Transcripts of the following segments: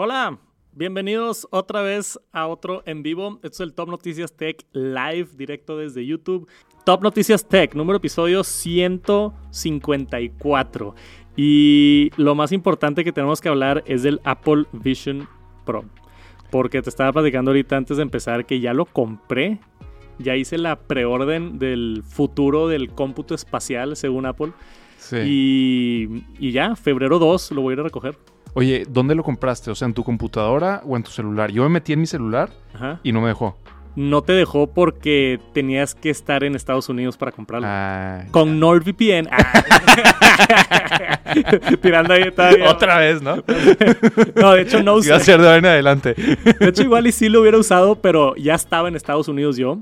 Hola, bienvenidos otra vez a otro en vivo. Esto es el Top Noticias Tech Live, directo desde YouTube. Top Noticias Tech, número episodio 154. Y lo más importante que tenemos que hablar es del Apple Vision Pro. Porque te estaba platicando ahorita antes de empezar que ya lo compré. Ya hice la preorden del futuro del cómputo espacial, según Apple. Sí. Y, y ya, febrero 2 lo voy a ir a recoger. Oye, ¿dónde lo compraste? O sea, ¿en tu computadora o en tu celular? Yo me metí en mi celular Ajá. y no me dejó. No te dejó porque tenías que estar en Estados Unidos para comprarlo. Ah, Con NordVPN. Ah. Tirando ahí todavía. Otra vez, ¿no? No, de hecho no Iba usé. a ser de ahora en adelante. De hecho, igual y sí lo hubiera usado, pero ya estaba en Estados Unidos yo.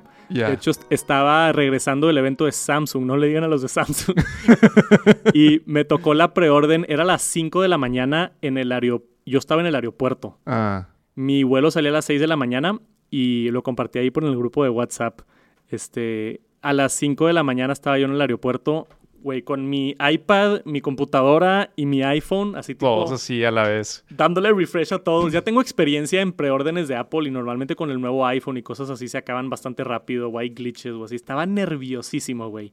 De hecho, est- estaba regresando del evento de Samsung. No le digan a los de Samsung. y me tocó la preorden. Era a las 5 de la mañana en el aeropuerto. Yo estaba en el aeropuerto. Ah, Mi vuelo salía a las 6 de la mañana y lo compartí ahí por el grupo de WhatsApp. Este, a las 5 de la mañana estaba yo en el aeropuerto, güey, con mi iPad, mi computadora y mi iPhone, así tipo, todos así a la vez. dándole refresh a todos. Ya tengo experiencia en preórdenes de Apple y normalmente con el nuevo iPhone y cosas así se acaban bastante rápido, o hay glitches o así. Estaba nerviosísimo, güey.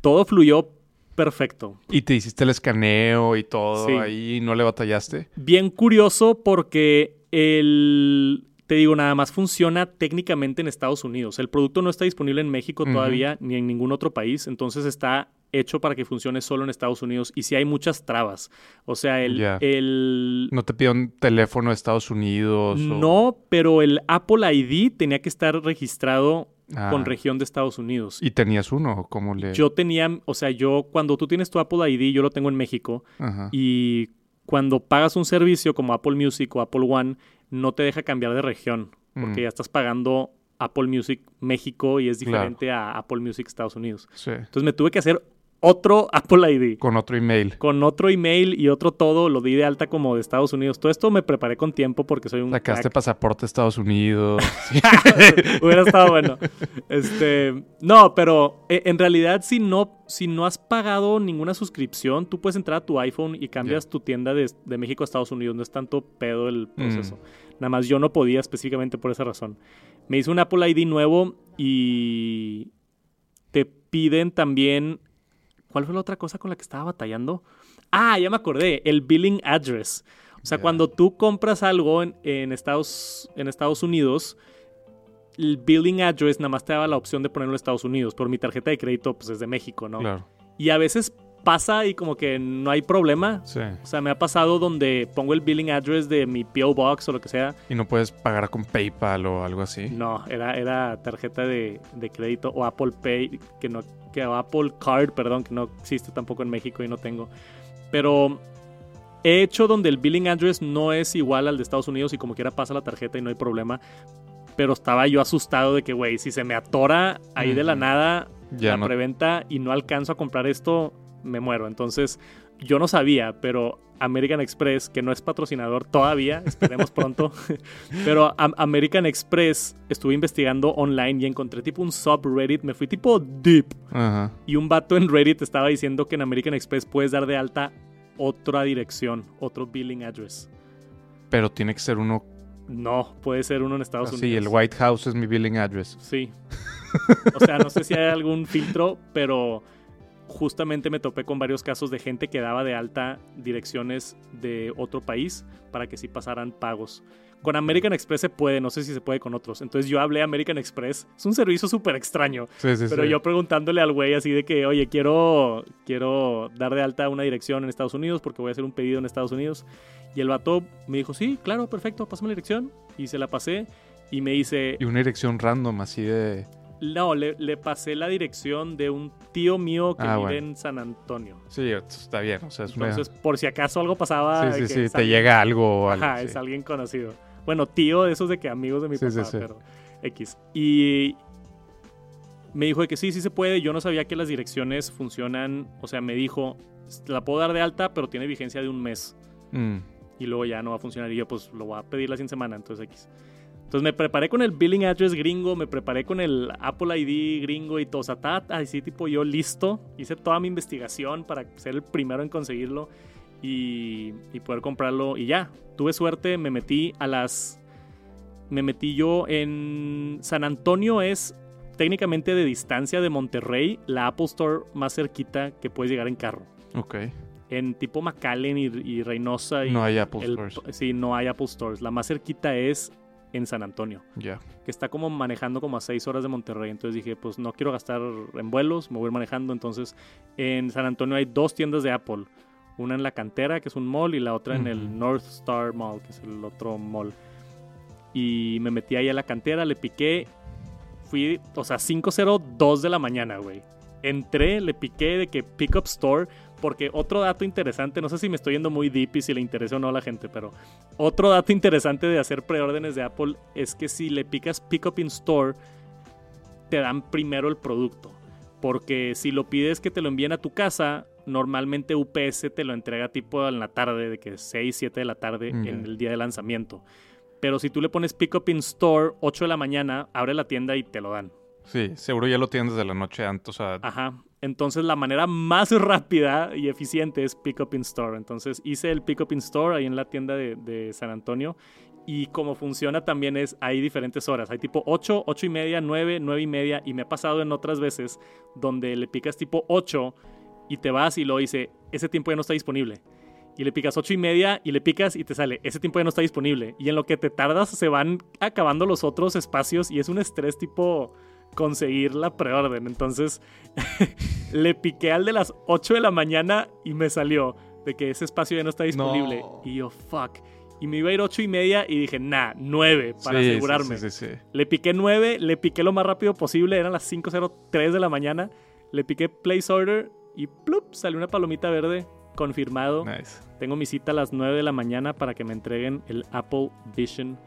Todo fluyó perfecto. Y te hiciste el escaneo y todo Sí. ahí, ¿no le batallaste? Bien curioso porque el... Te digo, nada más funciona técnicamente en Estados Unidos. El producto no está disponible en México todavía ni en ningún otro país. Entonces está hecho para que funcione solo en Estados Unidos. Y sí hay muchas trabas. O sea, el... El ¿No te pidió un teléfono de Estados Unidos? o- no, pero el Apple ID tenía que estar registrado Ah, con región de Estados Unidos. ¿Y tenías uno? ¿Cómo le...? Yo tenía, o sea, yo cuando tú tienes tu Apple ID, yo lo tengo en México. Ajá. Y cuando pagas un servicio como Apple Music o Apple One, no te deja cambiar de región, porque Mm. ya estás pagando Apple Music México y es Claro. diferente a Apple Music Estados Unidos. Sí. Entonces me tuve que hacer otro Apple ID. Con otro email. Con otro email y otro todo, lo di de alta como de Estados Unidos. Todo esto me preparé con tiempo porque soy un Sacaste crack. pasaporte de Estados Unidos. Hubiera estado bueno. Este, no, pero eh, en realidad si no, si no has pagado ninguna suscripción, tú puedes entrar a tu iPhone y cambias tu tienda de, de México a Estados Unidos. No es tanto pedo el proceso. Nada más yo no podía específicamente por esa razón. Me hice un Apple ID nuevo y te piden también... ¿Cuál fue la otra cosa con la que estaba batallando? Ah, ya me acordé, el billing address. O sea, cuando tú compras algo en, en Estados, en Estados Unidos, el billing address nada más te daba la opción de ponerlo en Estados Unidos. Por mi tarjeta de crédito, pues es de México, ¿no? Claro. Y a veces pasa y como que no hay problema. Sí. O sea, me ha pasado donde pongo el billing address de mi PO Box o lo que sea. Y no puedes pagar con PayPal o algo así. No, era, era tarjeta de, de crédito o Apple Pay, que no, que Apple Card, perdón, que no existe tampoco en México y no tengo. Pero he hecho donde el billing address no es igual al de Estados Unidos y como quiera pasa la tarjeta y no hay problema. Pero estaba yo asustado de que, güey, si se me atora ahí de la nada Ya la no. preventa y no alcanzo a comprar esto, me muero. Entonces, yo no sabía, pero American Express, que no es patrocinador todavía, esperemos pronto, pero Am- American Express estuve investigando online y encontré tipo un subreddit, me fui tipo deep Ajá. y un vato en Reddit estaba diciendo que en American Express puedes dar de alta otra dirección, otro billing address. Pero tiene que ser uno No, puede ser uno en Estados así. Unidos. El White House es mi billing address. Sí. O sea, no sé si hay algún filtro, pero justamente me topé con varios casos de gente que daba de alta direcciones de otro país para que sí pasaran pagos. Con American Express se puede, no sé si se puede con otros. Entonces yo hablé a American Express. Es un servicio súper extraño. Sí, sí, Pero sí. yo preguntándole al güey así de que, oye, quiero, quiero dar de alta una dirección en Estados Unidos porque voy a hacer un pedido en Estados Unidos. Y el vato me dijo, sí, claro, perfecto, pásame la dirección. Y se la pasé. Y me dice, Y una dirección random así de... no, le, le pasé la dirección de un tío mío que Ah, vive bueno. en San Antonio. Sí, está bien. O sea, es una... Entonces, por si acaso algo pasaba. Sí, sí, que sí. Te alguien- llega algo o algo. Ajá, sí. es alguien conocido. Bueno, tío de esos de que amigos de mi Sí, papá, sí. pero X. Y me dijo de que sí, sí se puede. Yo no sabía que las direcciones funcionan. O sea, me dijo, la puedo dar de alta, pero tiene vigencia de un mes. Mm. Y luego ya no va a funcionar. Y yo, pues, lo voy a pedir la sin semana, entonces X. Entonces me preparé con el billing address gringo, me preparé con el Apple ID gringo y todo. O sea, así tipo yo listo. Hice toda mi investigación para ser el primero en conseguirlo. y, y poder comprarlo y ya. Tuve suerte, me metí a las... Me metí yo en San Antonio es técnicamente de distancia de Monterrey, la Apple Store más cerquita que puedes llegar en carro. Ok. En tipo McAllen y, y Reynosa. Y No hay Apple el- Stores. Sí, no hay Apple Stores. La más cerquita es en San Antonio, Ya. que está como manejando como a 6 horas de Monterrey. Entonces dije, pues no quiero gastar en vuelos, me voy a ir manejando. Entonces en San Antonio hay dos tiendas de Apple. Una en la cantera, que es un mall, y la otra en el North Star Mall, que es el otro mall. Y me metí ahí a la cantera, le piqué. Fui, o sea, 5.02 de la mañana, güey. Entré, le piqué de que Pick Up Store, porque otro dato interesante, no sé si me estoy yendo muy deep y si le interesa o no a la gente, pero otro dato interesante de hacer preórdenes de Apple es que si le picas Pick Up in Store, te dan primero el producto. Porque si lo pides que te lo envíen a tu casa, normalmente UPS te lo entrega tipo en la tarde, de que 6, 7 de la tarde en el día de lanzamiento. Pero si tú le pones Pick Up in Store 8 de la mañana, abre la tienda y te lo dan. Sí, seguro ya lo tienes desde la noche antes. O sea, Ajá. Entonces la manera más rápida y eficiente es Pick Up in Store. Entonces hice el Pick Up in Store ahí en la tienda de, San Antonio. Y como funciona también es, hay diferentes horas. Hay tipo 8, 8 y media, 9, 9 y media. Y me ha pasado en otras veces donde le picas tipo 8 y te vas y lo dice, ese tiempo ya no está disponible. Y le picas 8 y media y le picas y te sale, ese tiempo ya no está disponible. Y en lo que te tardas se van acabando los otros espacios y es un estrés tipo conseguir la preorden. Entonces le piqué al de las 8 de la mañana y me salió de que ese espacio ya no está disponible. No. Y yo, fuck. Y me iba a ir 8 y media y dije, nah, 9 para sí, asegurarme. Sí, sí, sí. Le piqué 9, le piqué lo más rápido posible, eran las 5.03 de la mañana. Le piqué place order y plup, salió una palomita verde, confirmado. Nice. Tengo mi cita a las 9 de la mañana para que me entreguen el Apple Vision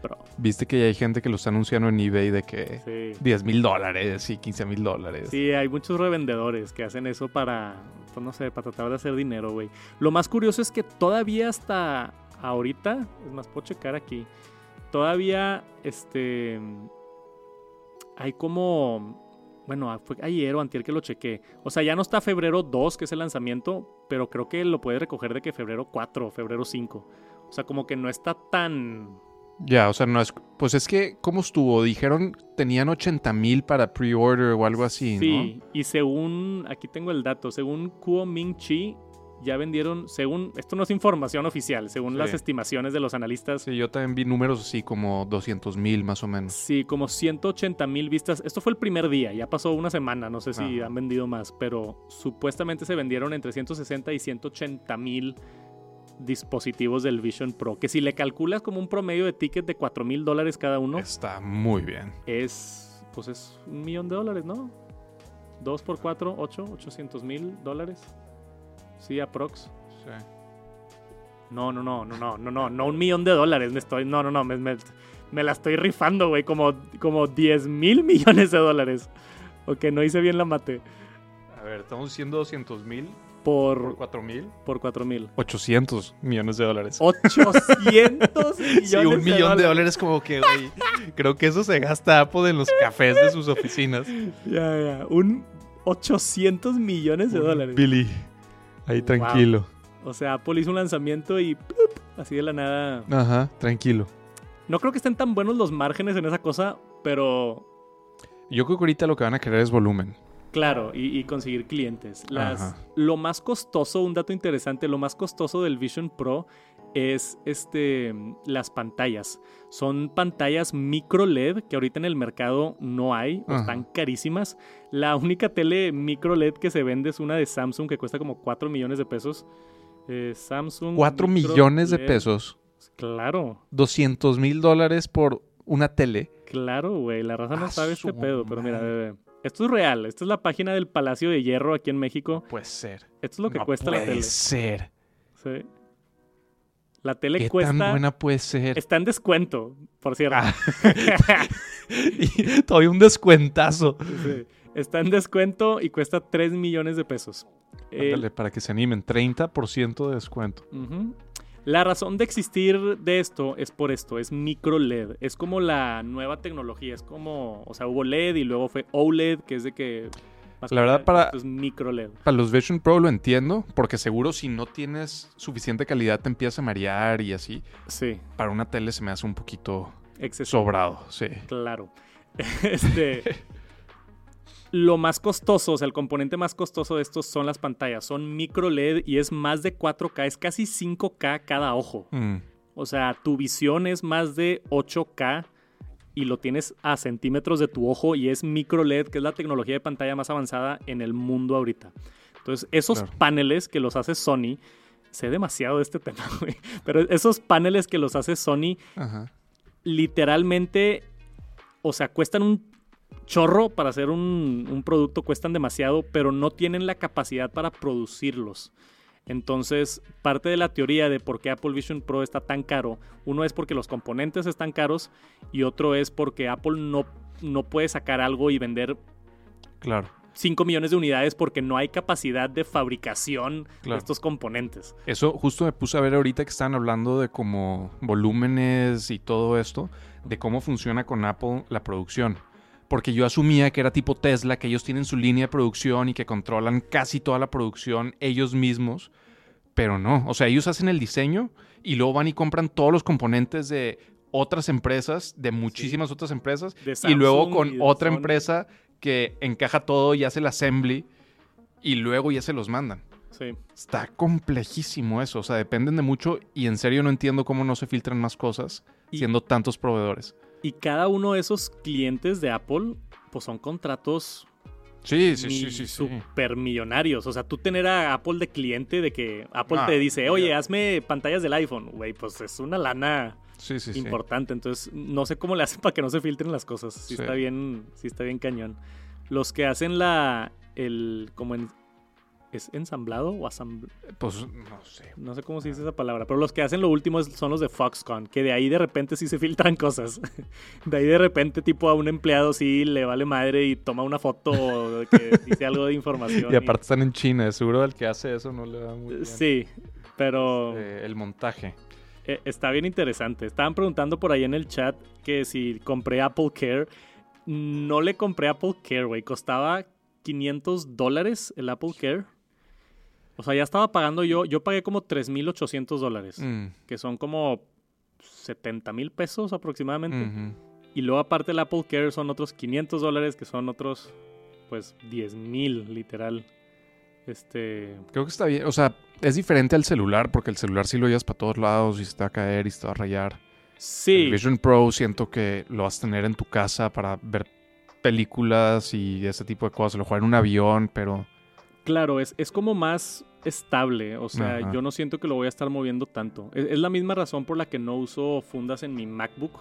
Pro. Viste que ya hay gente que lo está anunciando en eBay de que Sí. 10 mil dólares y 15 mil dólares. Sí, hay muchos revendedores que hacen eso para, pues no sé, para tratar de hacer dinero, güey. Lo más curioso es que todavía hasta ahorita, es más, puedo checar aquí, todavía, este, hay como, bueno, fue ayer o antier que lo chequé. O sea, ya no está febrero 2, que es el lanzamiento, pero creo que lo puedes recoger de que febrero 4 o febrero 5. O sea, como que no está tan... Ya, o sea, no es. Pues es que, ¿cómo estuvo? Dijeron tenían 80 mil para pre-order o algo así, Sí, y según, aquí tengo el dato, según Kuo Ming Chi, ya vendieron, según, esto no es información oficial, según Sí. las estimaciones de los analistas. Sí, yo también vi números así como 200 mil más o menos. sí, como 180 mil vistas. Esto fue el primer día, ya pasó una semana, no sé si han vendido más, pero supuestamente se vendieron entre 160 y 180 mil dispositivos del Vision Pro, que si le calculas como un promedio de ticket de 4 mil dólares cada uno, Está muy bien. es, pues es un millón de dólares, ¿no? 2 por 4, 8, 800 mil dólares. Sí, aprox. Sí. No, no, no, no, no, no, no, no un millón de dólares. Me estoy, no, no, no, me, me- me la estoy rifando, güey, como, como 10 mil millones de dólares. Ok, no hice bien la mate. A ver, estamos diciendo 200 mil por Por, 4 mil. por 4 mil. 800 millones de dólares. 800 millones Sí, un millón de dólares. dólares como que, güey. creo que eso se gasta Apple en los cafés de sus oficinas. Ya, ya, un 800 millones de dólares. Billy. Ahí Wow. tranquilo. O sea, Apple hizo un lanzamiento y ¡plup! así de la nada. Ajá, tranquilo. No creo que estén tan buenos los márgenes en esa cosa, pero Yo creo que ahorita lo que van a querer es volumen. Claro, y, y conseguir clientes. Las, Ajá. lo más costoso, un dato interesante, lo más costoso del Vision Pro es este las pantallas. Son pantallas micro LED que ahorita en el mercado no hay, o están carísimas. La única tele micro LED que se vende es una de Samsung que cuesta como 4 millones de pesos. Eh, Samsung 4 micro millones de pesos. Claro, 200 mil dólares por una tele. claro, güey. La raza no Ah, sabe este pedo, pero mira, bebé. Esto es real. Esta es la página del Palacio de Hierro aquí en México. Puede ser. Esto es lo que No cuesta la puede tele. ser. Sí. La tele ¿Qué cuesta. tan buena puede ser? Está en descuento, por cierto. Ah. y todavía un descuentazo. Sí. Está en descuento y cuesta 3 millones de pesos. Ándale, para que se animen. 30% de descuento. Ujú. La razón de existir de esto es por esto, es micro LED. Es como la nueva tecnología, es como, o sea, hubo LED y luego fue OLED, que es de que La verdad, para- Es micro LED. Para los Vision Pro lo entiendo, porque seguro si no tienes suficiente calidad te empieza a marear y así. Sí, Para una tele se me hace un poquito excesivo. sobrado, sí. Claro. Este. Lo más costoso, o sea, el componente más costoso de estos son las pantallas. Son micro LED y es más de 4K, es casi 5K cada ojo. Mm, O sea, tu visión es más de 8K y lo tienes a centímetros de tu ojo y es micro LED, que es la tecnología de pantalla más avanzada en el mundo ahorita. Entonces, esos Claro. paneles que los hace Sony, sé demasiado de este tema, güey, pero esos paneles que los hace Sony Ajá. literalmente, o sea, cuestan un chorro para hacer un, un producto, cuestan demasiado, pero no tienen la capacidad para producirlos. Entonces, parte de la teoría de por qué Apple Vision Pro está tan caro, uno es porque los componentes están caros y otro es porque Apple no, no puede sacar algo y vender Claro. 5 millones de unidades porque no hay capacidad de fabricación de estos componentes. Eso justo me puse a ver ahorita que estaban hablando de como volúmenes y todo esto, de cómo funciona con Apple la producción. Porque yo asumía que era tipo Tesla, que ellos tienen su línea de producción y que controlan casi toda la producción ellos mismos. Pero no, o sea, ellos hacen el diseño y luego van y compran todos los componentes de otras empresas, de muchísimas otras empresas, y luego con y otra Sony. empresa que encaja todo y hace el assembly y luego ya se los mandan. Sí. Está complejísimo eso, o sea, dependen de mucho y en serio no entiendo cómo no se filtran más cosas Y- siendo tantos proveedores. Y cada uno de esos clientes de Apple, pues son contratos Sí, mi- supermillonarios. O sea, tú tener a Apple de cliente de que Apple Ah, te dice, oye, hazme pantallas del iPhone, güey, pues es una lana Sí, sí, sí. importante. Entonces, no sé cómo le hacen para que no se filtren las cosas. Sí, Sí. está bien, sí está bien cañón. Los que hacen la, el, como en, ¿es ensamblado o asamblado? Pues no sé. No sé cómo se dice esa palabra, pero los que hacen lo último son los de Foxconn, que de ahí de repente sí se filtran cosas. De ahí de repente, tipo, a un empleado sí le vale madre y toma una foto que dice algo de información. Y aparte están en China, seguro el que hace eso no le da muy bien. Sí, pero Eh, el montaje. eh, está bien interesante. Estaban preguntando por ahí en el chat que si compré Apple Care. No le compré Apple Care, güey. Costaba 500 dólares el Apple Care. O sea, ya estaba pagando yo. Yo pagué como 3.800 dólares. Mm, que son como 70 mil pesos aproximadamente. Y luego aparte el Apple Care son otros 500 dólares, que son otros, pues, 10 mil, literal. Este... Creo que está bien. O sea, es diferente al celular, porque el celular sí lo llevas para todos lados y se te va a caer y se te va a rayar. El Sí, Vision Pro siento que lo vas a tener en tu casa para ver películas y ese tipo de cosas. Lo jugar en un avión, pero claro, es, es como más estable. O sea, Ajá. yo no siento que lo voy a estar moviendo tanto. Es, es la misma razón por la que no uso fundas en mi MacBook.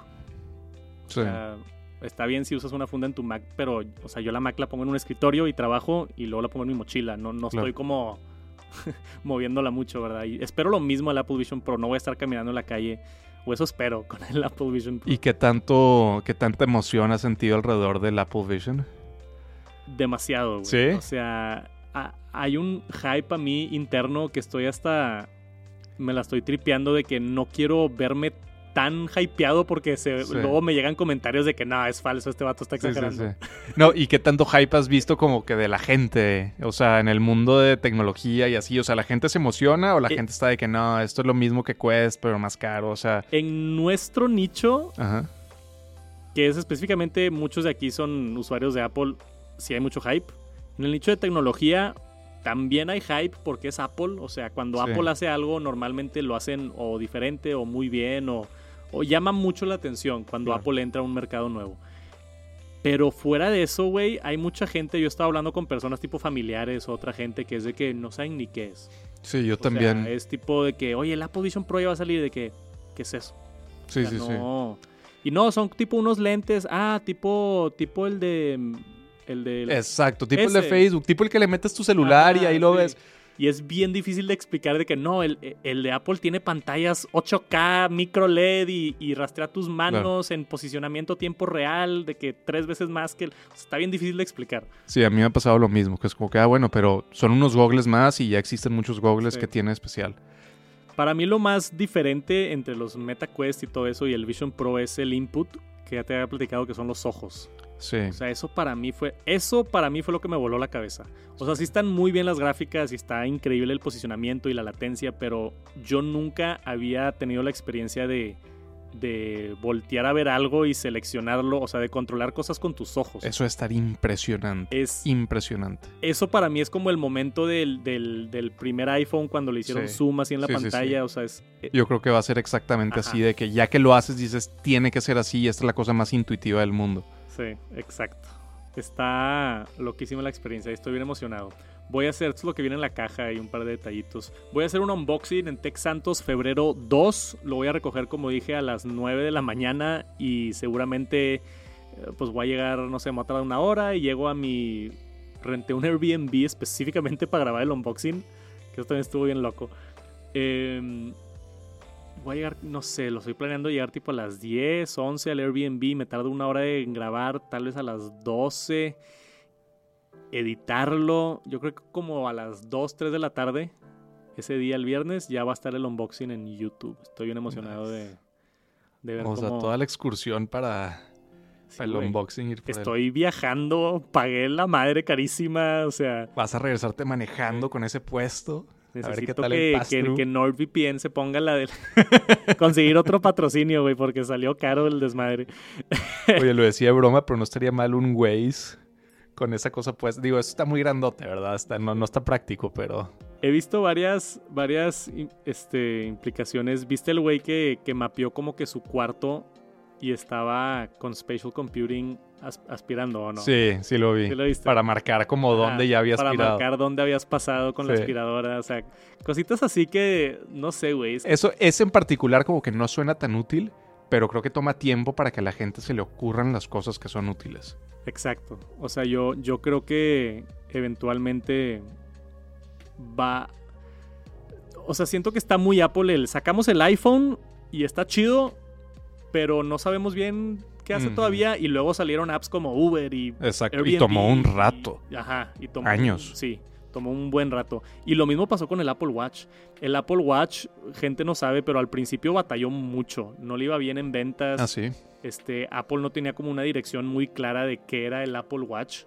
sí. O sea, está bien si usas una funda en tu Mac, pero, o sea, yo la Mac la pongo en un escritorio y trabajo y luego la pongo en mi mochila. No, no Claro. estoy como moviéndola mucho, ¿verdad? Y espero lo mismo al Apple Vision Pro. No voy a estar caminando en la calle, o eso espero con el Apple Vision Pro. ¿Y qué tanto, qué tanta emoción has sentido alrededor del Apple Vision? Demasiado, güey. ¿Sí? O sea, a- hay un hype a mí interno que estoy hasta. Me la estoy tripeando de que no quiero verme tan hypeado porque se, Sí. luego me llegan comentarios de que no, es falso, este vato está sí, exagerando. sí. No, ¿y qué tanto hype has visto como que de la gente? O sea, en el mundo de tecnología y así. O sea, ¿la gente se emociona o la Eh. gente está de que no, esto es lo mismo que Quest, pero más caro? O sea, En nuestro nicho, ajá. que es específicamente muchos de aquí son usuarios de Apple, sí hay mucho hype. En el nicho de tecnología también hay hype porque es Apple, o sea, cuando Sí. Apple hace algo normalmente lo hacen o diferente o muy bien o, o llama mucho la atención cuando Claro. Apple entra a un mercado nuevo. Pero fuera de eso, güey, hay mucha gente, yo estaba hablando con personas tipo familiares, otra gente que es de que no saben ni qué es. Sí, yo O también. sea, es tipo de que, oye, el Apple Vision Pro ya va a salir, de que, ¿qué es eso? sí, O sea, sí, sí. no. Y no, son tipo unos lentes. Ah, tipo, tipo el de. El de. Exacto, tipo el de. Facebook, tipo el que le metes tu celular y ahí lo sí. ves. Y es bien difícil de explicar de que no, el, el de Apple tiene pantallas 8K, micro LED y, y rastrea tus manos en posicionamiento tiempo real, de que tres veces más que... el- o sea, está bien difícil de explicar. Sí, a mí me ha pasado lo mismo, que es como que, ah, bueno, pero son unos gogles más y ya existen muchos gogles Sí. que tiene especial. Para mí lo más diferente entre los MetaQuest y todo eso y el Vision Pro es el input, que ya te había platicado que son los ojos. Sí. O sea, eso para mí fue. Eso para mí fue lo que me voló la cabeza. O sea, sí están muy bien las gráficas y está increíble el posicionamiento y la latencia, pero yo nunca había tenido la experiencia de de voltear a ver algo y seleccionarlo, o sea, de controlar cosas con tus ojos. Eso es estar impresionante. Es, impresionante. Eso para mí es como el momento del, del, del primer iPhone cuando le hicieron Sí. zoom así en la Sí, pantalla, sí. o sea, es... eh, Yo creo que va a ser exactamente Ajá. así, de que ya que lo haces dices, tiene que ser así y esta es la cosa más intuitiva del mundo. Sí, exacto. Está loquísima la experiencia, estoy bien emocionado. Voy a hacer, esto es lo que viene en la caja y un par de detallitos. Voy a hacer un unboxing en Tech Santos febrero 2. Lo voy a recoger, como dije, a las 9 de la mañana y seguramente eh, pues voy a llegar, no sé, me va a una hora y llego a mi... Renté un Airbnb específicamente para grabar el unboxing, que eso también estuvo bien loco. Em, voy a llegar, no sé, lo estoy planeando llegar tipo a las 10, 11 al Airbnb. Me tardo una hora en grabar, tal vez a las 12. Editarlo, yo creo que como a las 2, 3 de la tarde, ese día, el viernes, ya va a estar el unboxing en YouTube. Estoy bien emocionado de, de ver O sea, cómo... toda la excursión para, Sí, el unboxing. ir por él. Estoy viajando, pagué la madre carísima, o sea, Vas a regresarte manejando con ese puesto. Ver qué necesito tal el que, que, que NordVPN se ponga la del... conseguir otro patrocinio, güey, porque salió caro el desmadre. Oye, lo decía de broma, pero no estaría mal un Waze con esa cosa pues. Digo, eso está muy grandote, ¿verdad? Está, no, no está práctico, pero... He visto varias, varias este, implicaciones. ¿Viste el güey que, que mapeó como que su cuarto y estaba con Spatial Computing aspirando o no? Sí, sí lo vi. ¿Sí lo viste? Para marcar como dónde ya había Para aspirado. marcar dónde habías pasado con la aspiradora. O sea, cositas así que, no sé, güey. es- Eso, ese en particular como que no suena tan útil, pero creo que toma tiempo para que a la gente se le ocurran las cosas que son útiles. Exacto. O sea, yo, yo creo que eventualmente va... O sea, siento que está muy Apple el... Sacamos el iPhone y está chido, pero no sabemos bien qué hace todavía. Y luego salieron apps como Uber y Exacto. Airbnb. y tomó un y- rato. ajá. Y tomó Años. sí, tomó un buen rato. Y lo mismo pasó con el Apple Watch. El Apple Watch, gente no sabe, pero al principio batalló mucho. No le iba bien en ventas. Ah, sí. Este, Apple no tenía como una dirección muy clara de qué era el Apple Watch.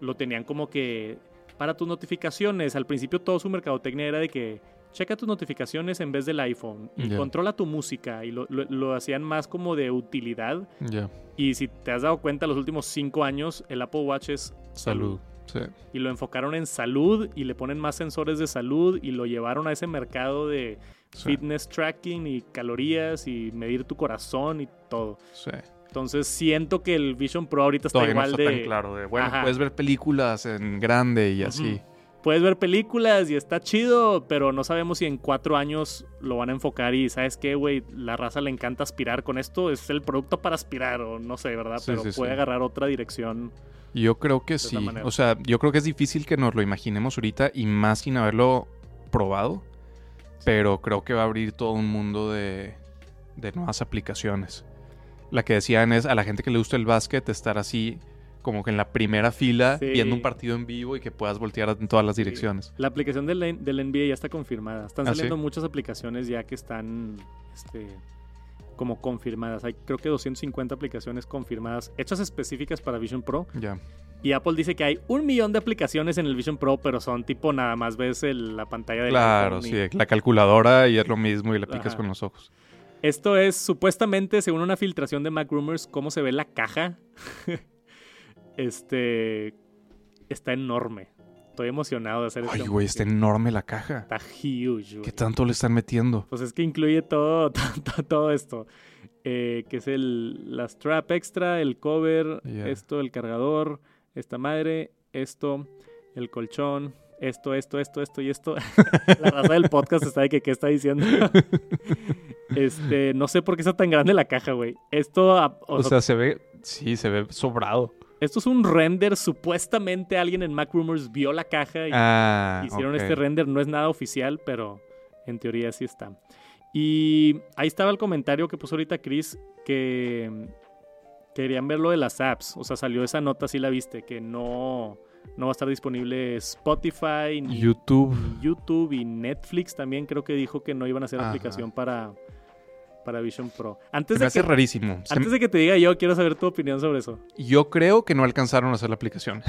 Lo tenían como que para tus notificaciones. Al principio todo su mercadotecnia era de que checa tus notificaciones en vez del iPhone y controla tu música. Y lo, lo- lo hacían más como de utilidad. Ya. Y si te has dado cuenta, los últimos cinco años el Apple Watch es Salud. Sí. y lo enfocaron en salud y le ponen más sensores de salud y lo llevaron a ese mercado de Sí. fitness tracking y calorías y medir tu corazón y todo. sí. Entonces siento que el Vision Pro ahorita está Todavía no igual está de... tan claro. De, bueno, Ajá. puedes ver películas en grande y así. Ujú. Puedes ver películas y está chido, pero no sabemos si en cuatro años lo van a enfocar y ¿sabes qué, güey? La raza le encanta aspirar con esto, es el producto para aspirar o no sé, ¿verdad? Sí, pero sí, puede sí. agarrar otra dirección. Yo creo que sí. manera. O sea, yo creo que es difícil que nos lo imaginemos ahorita y más sin haberlo probado. Pero creo que va a abrir todo un mundo de, de nuevas aplicaciones. La que decían es a la gente que le gusta el básquet estar así como que en la primera fila Sí. viendo un partido en vivo y que puedas voltear en todas las Sí. direcciones. La aplicación del, del NBA ya está confirmada. Están ¿Ah, saliendo sí? muchas aplicaciones ya que están este, como confirmadas. Hay creo que 250 aplicaciones confirmadas, hechas específicas para Vision Pro. Ya. Y Apple dice que hay un millón de aplicaciones en el Vision Pro, pero son tipo nada más ves el- la pantalla del Claro, y- sí, la calculadora y es lo mismo y le picas Ajá. con los ojos. Esto es supuestamente, según una filtración de Mac Rumors, cómo se ve la caja. este está enorme. Estoy emocionado de hacer Ay, este güey, está enorme la caja. Está huge, güey. ¿Qué tanto le están metiendo? Pues es que incluye todo, todo, todo esto. Eh, que es el, la strap extra, el cover, esto, el cargador, esta madre, esto, el colchón, esto, esto, esto, esto y esto. la raza del podcast está de que qué está diciendo. este, no sé por qué está tan grande la caja, güey. Esto, o O sea, sea, se ve, sí, se ve sobrado. Esto es un render. Supuestamente alguien en Mac Rumors vio la caja y Ah, Hicieron este render, no es nada oficial, pero en teoría sí está. Y ahí estaba el comentario que puso ahorita Chris, que querían ver lo de las apps. O sea, salió esa nota, si la viste, que no, no va a estar disponible Spotify, ni YouTube. YouTube y Netflix también creo que dijo que no iban a hacer Ajá. aplicación para, para Vision Pro. Antes de, hace que, rarísimo. Antes de que te diga yo, quiero saber tu opinión sobre eso. Yo creo que no alcanzaron a hacer la aplicación.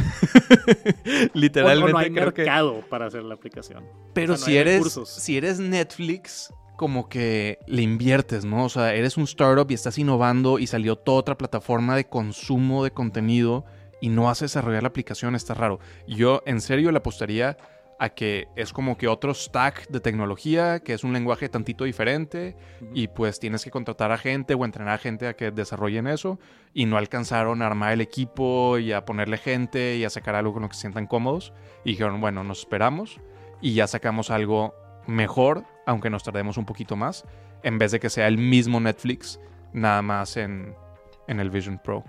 Literalmente o no hay creo que. mercado para hacer la aplicación. Pero o sea, no si eres recursos. si eres Netflix, como que le inviertes, ¿no? O sea, eres un startup y estás innovando y salió toda otra plataforma de consumo de contenido y no haces desarrollar la aplicación, está raro. Yo en serio le apostaría a que es como que otro stack de tecnología, que es un lenguaje tantito diferente y pues tienes que contratar a gente o entrenar a gente a que desarrollen eso y no alcanzaron a armar el equipo y a ponerle gente y a sacar algo con lo que se sientan cómodos y dijeron, bueno, nos esperamos y ya sacamos algo mejor, aunque nos tardemos un poquito más, en vez de que sea el mismo Netflix, nada más en, en el Vision Pro.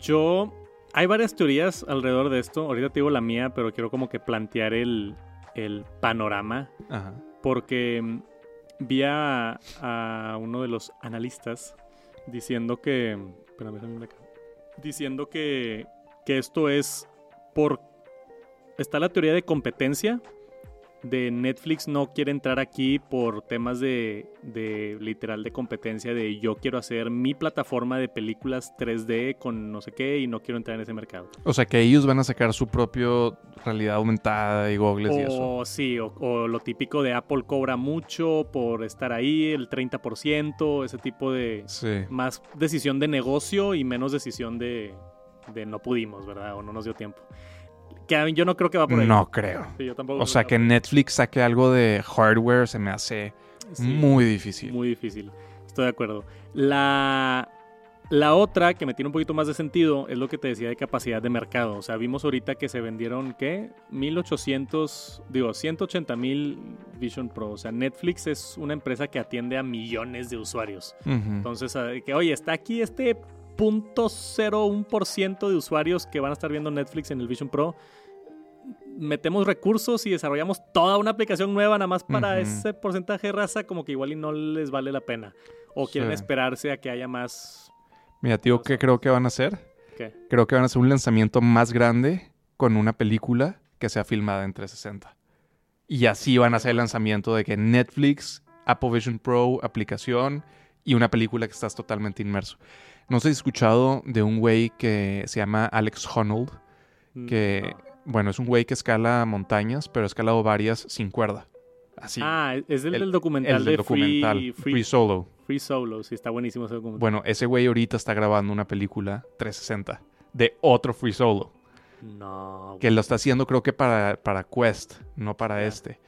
Yo. Hay varias teorías alrededor de esto. Ahorita te digo la mía, pero quiero como que plantear el, el panorama. Ajá. Porque mm, vi a, a uno de los analistas diciendo que. Espérame, acá. Diciendo que, que esto es por. Está la teoría de competencia. De Netflix no quiere entrar aquí por temas de, de literal de competencia. De yo quiero hacer mi plataforma de películas 3D con no sé qué y no quiero entrar en ese mercado. O sea que ellos van a sacar su propio realidad aumentada y goggles y eso. O sí, o, o lo típico de Apple cobra mucho por estar ahí, el 30%, ese tipo de Sí. más decisión de negocio y menos decisión de, de no pudimos, ¿verdad? O no nos dio tiempo. Que yo no creo que va por ahí. No creo. Sí, yo tampoco O sea que Netflix saque algo de hardware se me hace. Sí, muy difícil. muy difícil. Estoy de acuerdo. La, la otra que me tiene un poquito más de sentido es lo que te decía de capacidad de mercado. O sea, vimos ahorita que se vendieron, ¿qué? 1800, digo, 180 mil Vision Pro. O sea, Netflix es una empresa que atiende a millones de usuarios. Entonces, ah, que oye, está aquí este 0.01% de usuarios que van a estar viendo Netflix en el Vision Pro. Metemos recursos y desarrollamos toda una aplicación nueva nada más para ese porcentaje de raza, como que igual y no les vale la pena. O quieren Sí. esperarse a que haya más. Mira, tío, ¿qué creo que van a hacer? ¿Qué? Creo que van a hacer un lanzamiento más grande con una película que sea filmada en 360. Y así van a hacer el lanzamiento de que Netflix, Apple Vision Pro, aplicación y una película que estás totalmente inmerso. No sé si has escuchado de un güey que se llama Alex Honnold, que, bueno, es un güey que escala montañas, pero ha escalado varias sin cuerda. Así. Ah, es el, El- del documental el de documental, Free, Free, Free, Solo. Free Solo. Sí, está buenísimo ese documental. Bueno, ese güey ahorita está grabando una película 360 de otro Free Solo. no. Que lo está haciendo creo que para, para Quest, no para este.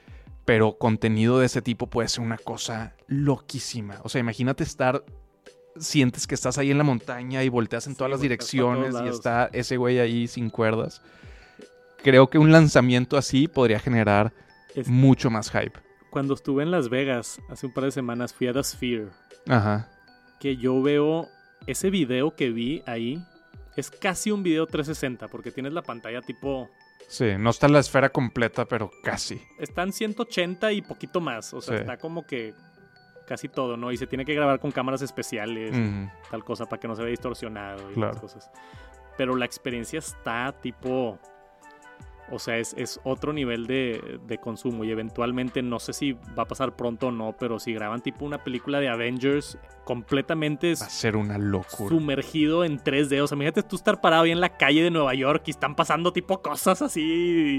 Pero contenido de ese tipo puede ser una cosa loquísima. O sea, imagínate estar... Sientes que estás ahí en la montaña y volteas en Sí, todas las direcciones y está ese güey ahí sin cuerdas. Creo que un lanzamiento así podría generar Es- mucho más hype. Cuando estuve en Las Vegas hace un par de semanas, fui a The Sphere. Ajá. que yo veo ese video que vi ahí es casi un video 360 porque tienes la pantalla tipo Sí, no está la esfera completa, pero casi. están 180 y poquito más, o sea, Sí. está como que casi todo, ¿no? Y se tiene que grabar con cámaras especiales, tal cosa para que no se vea distorsionado y Claro. esas cosas. Pero la experiencia está tipo o sea, es, es otro nivel de, de consumo y eventualmente no sé si va a pasar pronto o no, pero si graban tipo una película de Avengers completamente Va a ser una locura. sumergido en 3D. O sea, imagínate tú estar parado ahí en la calle de Nueva York y están pasando tipo cosas así,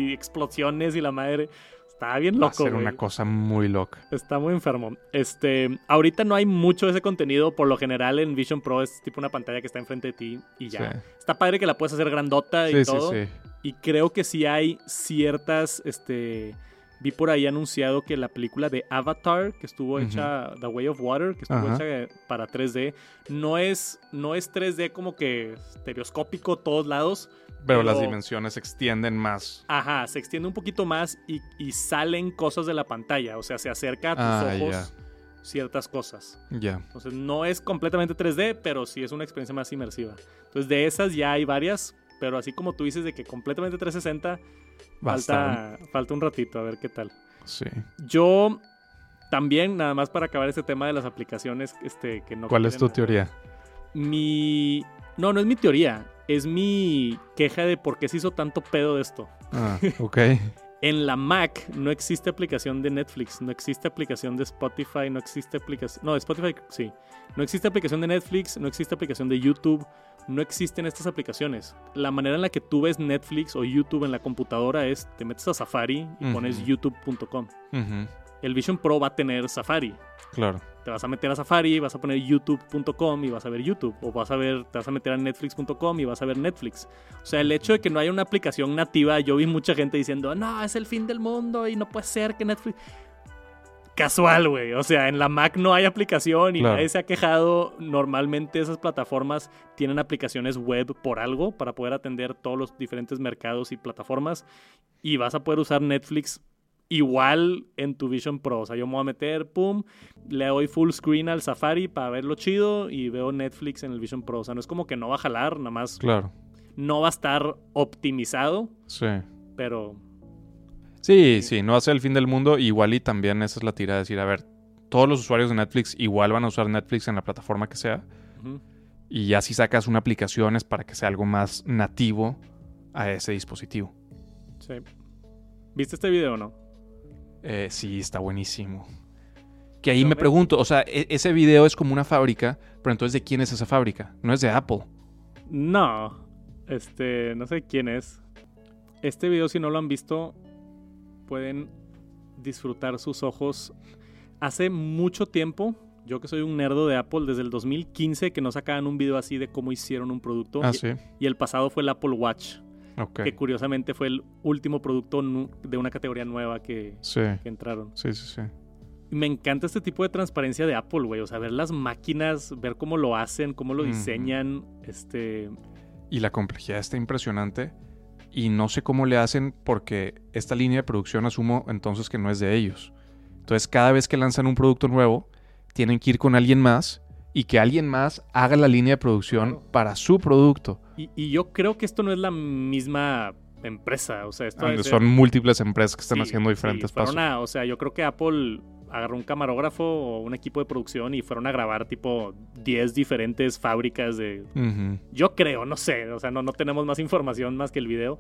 y explosiones y la madre. Está bien Va a loco. ser una cosa muy loca. Está muy enfermo. Este, ahorita no hay mucho de ese contenido. Por lo general en Vision Pro es tipo una pantalla que está enfrente de ti y ya. Sí. Está padre que la puedes hacer grandota y Sí, sí, todo. sí. Y creo que sí hay ciertas, este... Vi por ahí anunciado que la película de Avatar, que estuvo hecha, The Way of Water, que estuvo hecha para 3D, no es, no es 3D como que estereoscópico todos lados. Pero las dimensiones se extienden más. Ajá, se extiende un poquito más y, y salen cosas de la pantalla. O sea, se acerca a tus Ah, ojos ciertas cosas. Ya. Entonces no es completamente 3D, pero sí es una experiencia más inmersiva. Entonces de esas ya hay varias, pero así como tú dices de que completamente 360, Va a estar- falta, falta un ratito a ver qué tal. Sí. Yo también, nada más para acabar este tema de las aplicaciones este, que no... ¿Cuál es tu teoría? Mi... No, no es mi teoría, es mi queja de por qué se hizo tanto pedo de esto. Ah, ok. En la Mac no existe aplicación de Netflix, no existe aplicación de Spotify, no existe aplicación... No, Spotify sí. No existe aplicación de Netflix, no existe aplicación de YouTube, no existen estas aplicaciones. La manera en la que tú ves Netflix o YouTube en la computadora es, te metes a Safari y pones youtube.com. El Vision Pro va a tener Safari. Claro. Te vas a meter a Safari, vas a poner youtube.com y vas a ver YouTube. O vas a ver, te vas a meter a netflix.com y vas a ver Netflix. O sea, el hecho de que no haya una aplicación nativa, yo vi mucha gente diciendo, no, es el fin del mundo y no puede ser que Netflix casual, güey. O sea, en la Mac no hay aplicación y nadie se ha quejado. Normalmente esas plataformas tienen aplicaciones web por algo para poder atender todos los diferentes mercados y plataformas. Y vas a poder usar Netflix igual en tu Vision Pro. O sea, yo me voy a meter, pum, le doy full screen al Safari para verlo chido y veo Netflix en el Vision Pro. O sea, no es como que no va a jalar, nada más. Claro. No va a estar optimizado. Sí. Pero Sí, sí, no va a ser el fin del mundo. Igual y también esa es la tira de decir, a ver, todos los usuarios de Netflix igual van a usar Netflix en la plataforma que sea. Y ya si sacas una aplicación es para que sea algo más nativo a ese dispositivo. Sí. ¿Viste este video o no? Eh, sí, está buenísimo. Que ahí me pregunto, o sea, e-, ese video es como una fábrica, pero entonces ¿de quién es esa fábrica? No es de Apple. No, este, no sé quién es. Este video, si no lo han visto, pueden disfrutar sus ojos. Hace mucho tiempo, yo que soy un nerdo de Apple, desde el 2015 que no sacaban un video así de cómo hicieron un producto. Ah, y, el pasado fue el Apple Watch. Que curiosamente fue el último producto de una categoría nueva que, entraron. Sí, sí, sí. Me encanta este tipo de transparencia de Apple, güey. O sea, ver las máquinas, ver cómo lo hacen, cómo lo diseñan. Este. Y la complejidad está impresionante y no sé cómo le hacen porque esta línea de producción asumo entonces que no es de ellos. Entonces cada vez que lanzan un producto nuevo, tienen que ir con alguien más y que alguien más haga la línea de producción para su producto. Y, yo creo que esto no es la misma empresa, o sea, esto son múltiples empresas que están haciendo diferentes pasos. o sea, yo creo que Apple agarró un camarógrafo o un equipo de producción y fueron a grabar tipo 10 diferentes fábricas de... Yo creo, no sé, o sea, no, no tenemos más información más que el video.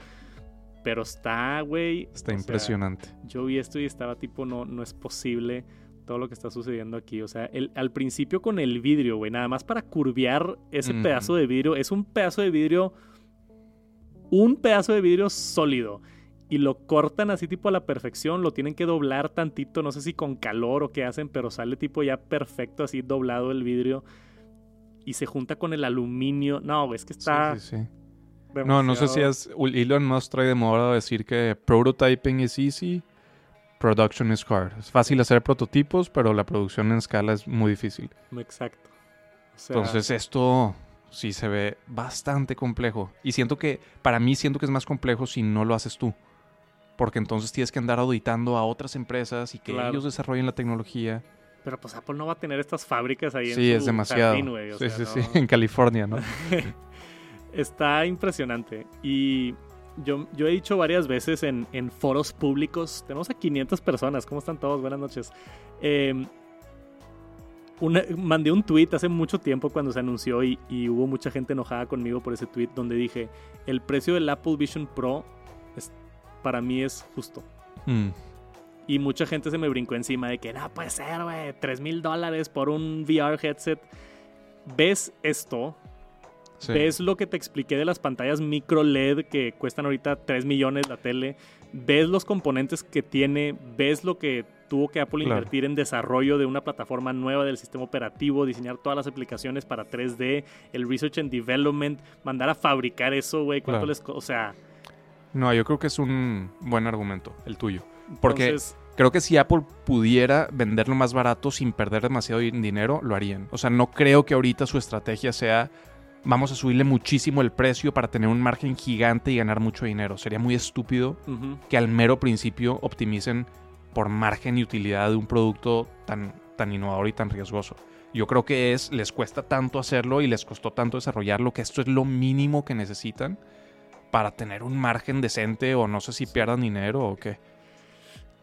Pero está, güey. Está impresionante. yo vi esto y estaba tipo, no, no es posible todo lo que está sucediendo aquí. O sea, el, al principio con el vidrio, güey, nada más para curviar ese pedazo de vidrio, es un pedazo de vidrio, un pedazo de vidrio sólido y lo cortan así tipo a la perfección, lo tienen que doblar tantito, no sé si con calor o qué hacen, pero sale tipo ya perfecto así doblado el vidrio y se junta con el aluminio. No, es que está... Sí, sí, No, no sé si es... Elon Musk trae de moda decir que prototyping is easy, production is hard. Es fácil hacer prototipos, pero la producción en escala es muy difícil. Exacto. Entonces esto sí se ve bastante complejo. Y siento que, para mí siento que es más complejo si no lo haces tú porque entonces tienes que andar auditando a otras empresas y que ellos desarrollen la tecnología. Pero pues Apple no va a tener estas fábricas ahí sí, en su es demasiado. sí, sí, sí, en California, ¿no? Está impresionante. Y yo, yo he dicho varias veces en, en, foros públicos, tenemos a 500 personas, ¿cómo están todos? Buenas noches. Em, mandé un tweet hace mucho tiempo cuando se anunció y, y, hubo mucha gente enojada conmigo por ese tweet donde dije, el precio del Apple Vision Pro para mí es justo. Mm. Y mucha gente se me brincó encima de que no puede ser, güey, 3 mil dólares por un VR headset. ¿Ves esto? ¿Ves lo que te expliqué de las pantallas micro LED que cuestan ahorita 3 millones la tele? ¿Ves los componentes que tiene? ¿Ves lo que tuvo que Apple invertir en desarrollo de una plataforma nueva del sistema operativo, diseñar todas las aplicaciones para 3D, el research and development, mandar a fabricar eso, güey? ¿Cuánto les... O sea... No, yo creo que es un buen argumento, el tuyo. Porque creo que si Apple pudiera venderlo más barato sin perder demasiado dinero, lo harían. O sea, no creo que ahorita su estrategia sea vamos a subirle muchísimo el precio para tener un margen gigante y ganar mucho dinero. Sería muy estúpido que al mero principio optimicen por margen y utilidad de un producto tan, tan innovador y tan riesgoso. Yo creo que es, les cuesta tanto hacerlo y les costó tanto desarrollarlo que esto es lo mínimo que necesitan para tener un margen decente o no sé si pierdan dinero o qué.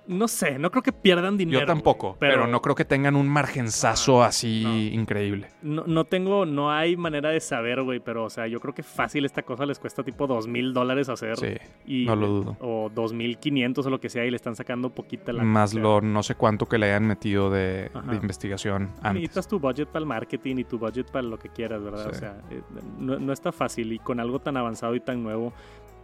No sé, no creo que pierdan dinero. Yo tampoco, güey, pero, no creo que tengan un margenzazo así no. increíble. No, no tengo, no hay manera de saber, güey, pero o sea, yo creo que fácil esta cosa les cuesta tipo dos mil dólares hacer. Sí, y, no lo dudo. O dos mil quinientos o lo que sea y le están sacando poquita la Más lo no sé cuánto que le hayan metido de, investigación antes. Necesitas tu budget para el marketing y tu budget para lo que quieras, ¿verdad? Sí. O sea, eh, no, no está fácil y con algo tan avanzado y tan nuevo.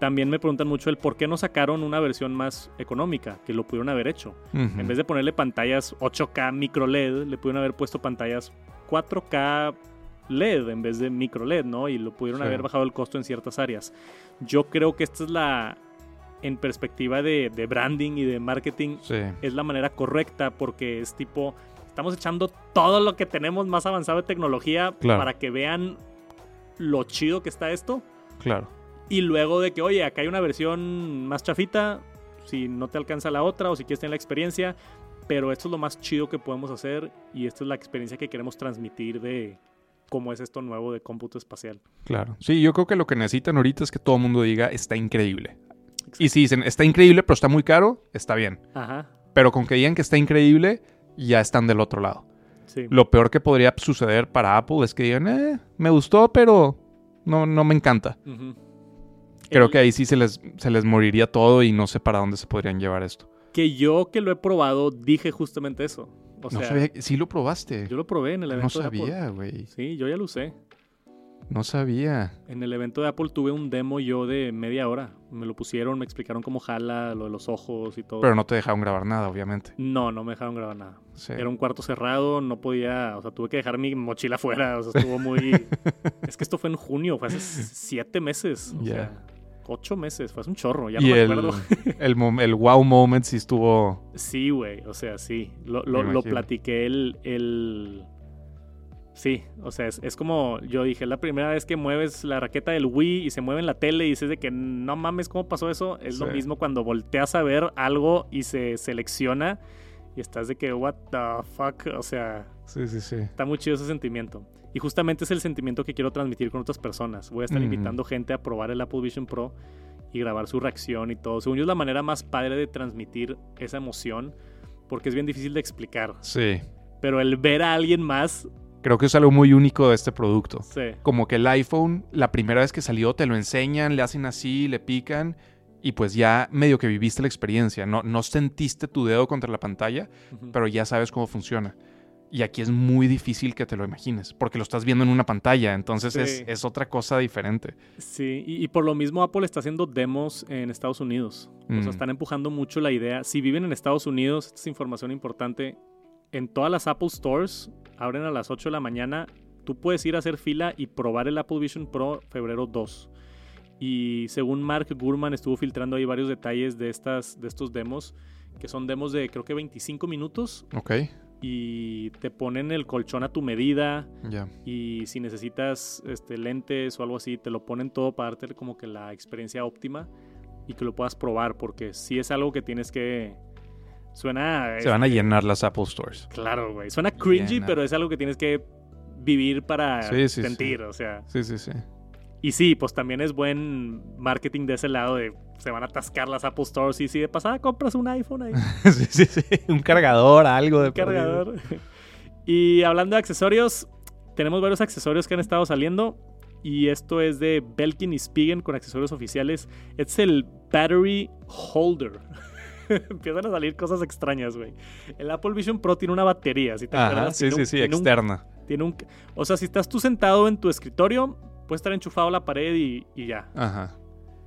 También me preguntan mucho el por qué no sacaron una versión más económica, que lo pudieron haber hecho. En vez de ponerle pantallas 8K micro LED, le pudieron haber puesto pantallas 4K LED en vez de micro LED, ¿no? Y lo pudieron Sí. haber bajado el costo en ciertas áreas. Yo creo que esta es la, en perspectiva de, de branding y de marketing, Sí, es la manera correcta porque es tipo, estamos echando todo lo que tenemos más avanzado de tecnología Claro. para que vean lo chido que está esto. claro. Y luego de que, oye, acá hay una versión más chafita, si no te alcanza la otra o si quieres tener la experiencia, pero esto es lo más chido que podemos hacer y esta es la experiencia que queremos transmitir de cómo es esto nuevo de cómputo espacial. Claro. Sí, yo creo que lo que necesitan ahorita es que todo el mundo diga está increíble. Y si dicen está increíble, pero está muy caro, está bien. Ajá, Pero con que digan que está increíble, ya están del otro lado. sí. Lo peor que podría suceder para Apple es que digan, eh, me gustó, pero no, no me encanta. Ujú. Creo El- que ahí sí se les, se les moriría todo y no sé para dónde se podrían llevar esto. Que yo que lo he probado dije justamente eso. O no sea, sabía, sí lo probaste. yo lo probé en el no evento de Apple. sabía, güey. Sí, yo ya lo usé. No sabía. En el evento de Apple tuve un demo yo de media hora. Me lo pusieron, me explicaron cómo jala, lo de los ojos y todo. Pero no te dejaron grabar nada, obviamente. No, no me dejaron grabar nada. Sí. Era un cuarto cerrado, no podía, o sea, tuve que dejar mi mochila afuera, o sea, estuvo muy... es que esto fue en junio, fue hace siete meses, o Ya. sea, ocho meses, fue hace un chorro, ya no y me el, acuerdo. el, el wow moment sí estuvo... Sí, güey, o sea, sí, lo, lo, Me platiqué el... el... Sí, o sea, es, es como yo dije, la primera vez que mueves la raqueta del Wii y se mueve en la tele y dices de que no mames, ¿cómo pasó eso? Es lo mismo cuando volteas a ver algo y se selecciona y estás de que, what the fuck, o sea, Sí, sí, sí. Está muy chido ese sentimiento. Y justamente es el sentimiento que quiero transmitir con otras personas. Voy a estar invitando gente a probar el Apple Vision Pro y grabar su reacción y todo. Según yo es la manera más padre de transmitir esa emoción porque es bien difícil de explicar. Sí. Pero el ver a alguien más, Creo que es algo muy único de este producto. sí. Como que el iPhone, la primera vez que salió, te lo enseñan, le hacen así, le pican y pues ya medio que viviste la experiencia. No, no sentiste tu dedo contra la pantalla, pero ya sabes cómo funciona. Y aquí es muy difícil que te lo imagines, porque lo estás viendo en una pantalla, entonces es, Sí. es otra cosa diferente. Sí, y, y por lo mismo Apple está haciendo demos en Estados Unidos. O Mm. sea, están empujando mucho la idea. Si viven en Estados Unidos, esta es información importante. En todas las Apple Stores, abren a las 8 de la mañana. Tú puedes ir a hacer fila y probar el Apple Vision Pro febrero 2. Y según Mark Gurman estuvo filtrando ahí varios detalles de, estas, de estos demos, que son demos de creo que 25 minutos Ok, y te ponen el colchón a tu medida ya. y si necesitas este, lentes o algo así, te lo ponen todo para darte como que la experiencia óptima y que lo puedas probar, porque si es algo que tienes que... Suena... Se van a llenar las Apple Stores. Claro, güey. Suena cringy, Llena. pero es algo que tienes que vivir para Sí, sí, sí. sentir, o sea... Sí, sí, sí. Y sí, pues también es buen marketing de ese lado de se van a atascar las Apple Stores y si de pasada compras un iPhone ahí. sí, sí, sí. Un cargador, algo de un cargador. y hablando de accesorios, tenemos varios accesorios que han estado saliendo. Y esto es de Belkin y Spigen con accesorios oficiales. Es el Battery Holder. Empiezan a salir cosas extrañas, güey. El Apple Vision Pro tiene una batería, si te Ajá, acuerdas. sí, Tiene sí, un- sí, tiene un- externa. tiene un- o sea, si estás tú sentado en tu escritorio, puede estar enchufado a la pared y, y ya. Ajá.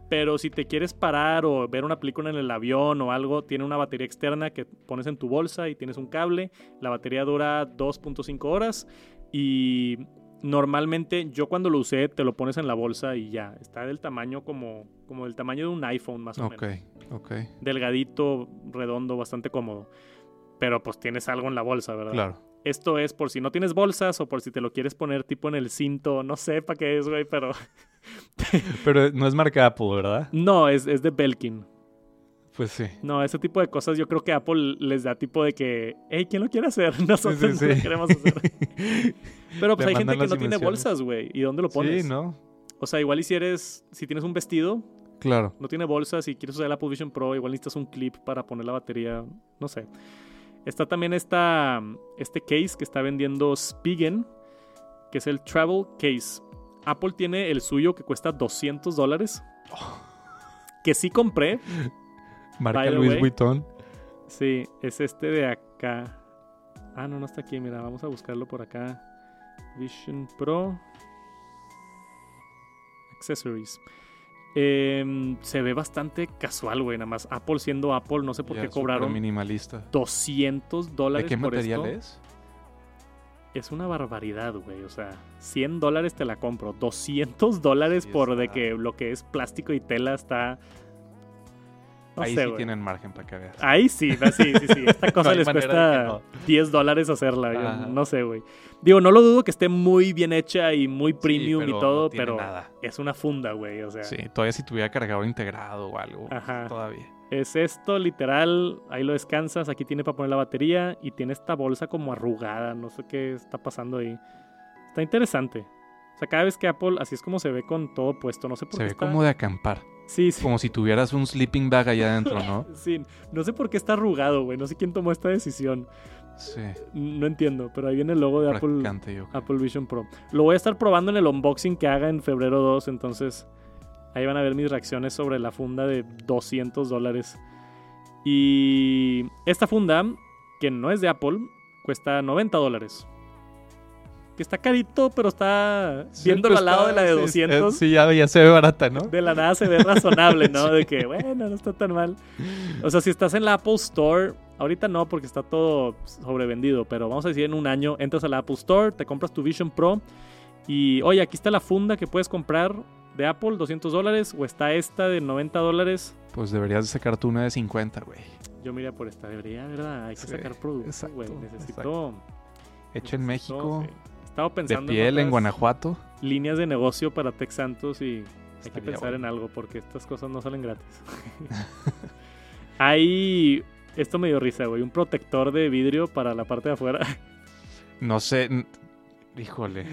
Pero si te quieres parar o ver una película en el avión o algo, tiene una batería externa que pones en tu bolsa y tienes un cable. La batería dura 2.5 horas y normalmente yo cuando lo usé te lo pones en la bolsa y ya. Está del tamaño como, como del tamaño de un iPhone más o menos. ok. Delgadito, redondo, bastante cómodo. Pero pues tienes algo en la bolsa, ¿verdad? Claro. Esto es por si no tienes bolsas o por si te lo quieres poner tipo en el cinto. No sé para qué es, güey, pero... Pero no es marca Apple, ¿verdad? No, es, es de Belkin. Pues sí. No, ese tipo de cosas yo creo que Apple les da tipo de que, hey, ¿quién lo quiere hacer? Nosotros Sí, sí, lo sí. queremos hacer. Pero pues Le hay gente que no tiene bolsas, güey. ¿Y dónde lo pones? Sí, ¿no? O sea, igual y si eres, si tienes un vestido, Claro. No tiene bolsa. Si quieres usar el Apple Vision Pro, igual necesitas un clip para poner la batería. No sé. Está también esta, este case que está vendiendo Spigen, que es el Travel Case. Apple tiene el suyo que cuesta 200 dólares. Que sí compré. Marca Luis. Vuitton. Sí, es este de acá. Ah, no, no está aquí. Mira, vamos a buscarlo por acá. Vision Pro. Accessories. Em, se ve bastante casual, güey. Nada más Apple siendo Apple, no sé por Ya, qué cobraron minimalista. 200 ¿De dólares qué por material esto. es? Es una barbaridad, güey. O sea, 100 dólares te la compro. 200 dólares Sí, por de que lo que es plástico y tela está. No Ahí sé, sí tienen margen para que veas. Ahí sí, no, sí, sí, sí. Esta cosa les cuesta que 10 dólares hacerla. yo no sé, güey. Digo, no lo dudo que esté muy bien hecha y muy premium y no todo, pero nada. es una funda, güey. O sea, Sí, todavía si tuviera cargador integrado o algo. Ajá. Todavía. es esto, literal. Ahí lo descansas. Aquí tiene para poner la batería y tiene esta bolsa como arrugada. No sé qué está pasando ahí. Está interesante. O sea, cada vez que Apple, así es como se ve con todo puesto. No sé por Se qué ve está... como de acampar. Sí, sí. Como si tuvieras un sleeping bag allá adentro, ¿no? Sí, no sé por qué está arrugado, güey. No sé quién tomó esta decisión. Sí. No entiendo, pero ahí viene el logo de Apple. Apple Vision Pro. Lo voy a estar probando en el unboxing que haga en febrero 2, entonces ahí van a ver mis reacciones sobre la funda de 200 dólares. Y esta funda, que no es de Apple, cuesta 90 dólares. Que está carito, pero está viéndolo pues al lado de la de sí, 200. Sí, ya, ya se ve barata, ¿no? De la nada se ve razonable, ¿no? De que, bueno, no está tan mal. O sea, si estás en la Apple Store, ahorita no porque está todo sobrevendido, pero vamos a decir en un año, entras a la Apple Store, te compras tu Vision Pro y, oye, aquí está la funda que puedes comprar de Apple, 200 dólares, o está esta de 90 dólares. Pues deberías de sacarte una de 50, güey. Yo miraría por esta, debería, ¿verdad? Hay que Sí, sacar producto, exacto, güey. Necesito... exacto. Hecha en México, sí. Estaba de pensando piel en Guanajuato. líneas de negocio para Tech Santos y hay que pensar bueno. en algo porque estas cosas no salen gratis. Hay, esto me dio risa, güey, un protector de vidrio para la parte de afuera. No sé. Híjole.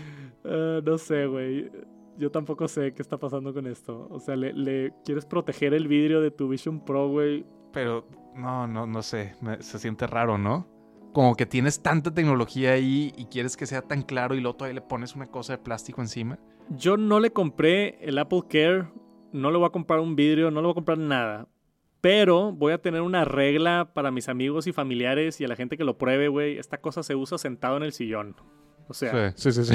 Eh, no sé, güey. Yo tampoco sé qué está pasando con esto. O sea, le, le- quieres proteger el vidrio de tu Vision Pro, güey. Pero no, no, no sé. me- se siente raro, ¿no? Como que tienes tanta tecnología ahí y quieres que sea tan claro y luego todavía le pones una cosa de plástico encima. Yo no le compré el Apple Care, no le voy a comprar un vidrio, no le voy a comprar nada. Pero voy a tener una regla para mis amigos y familiares y a la gente que lo pruebe, güey. Esta cosa se usa sentado en el sillón. O sea, sí, sí, sí.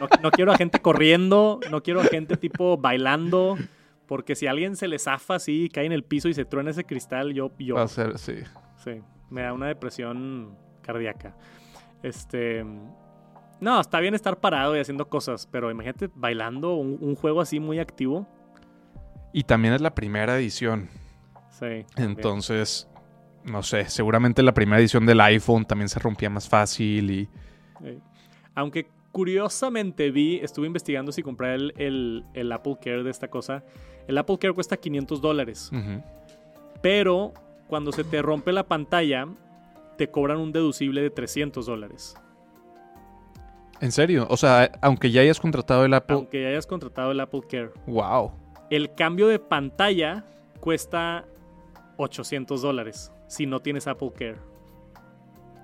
no, no quiero a gente corriendo, no quiero a gente tipo bailando. Porque si a alguien se le zafa así, cae en el piso y se truena ese cristal, yo, yo Va a ser, sí. Sí, me da una depresión cardíaca. Este. No, está bien estar parado y haciendo cosas, pero imagínate bailando un, un juego así muy activo. Y también es la primera edición. Sí. Entonces, no sé, seguramente la primera edición del iPhone también se rompía más fácil y... Sí. Aunque curiosamente vi, estuve investigando si comprar el, el- el Apple Care de esta cosa. El Apple Care cuesta 500 dólares, pero cuando se te rompe la pantalla, te cobran un deducible de 300 dólares. En serio, o sea, aunque ya hayas contratado el Apple... Aunque ya hayas contratado el Apple Care. Wow. El cambio de pantalla cuesta 800 dólares si no tienes Apple Care.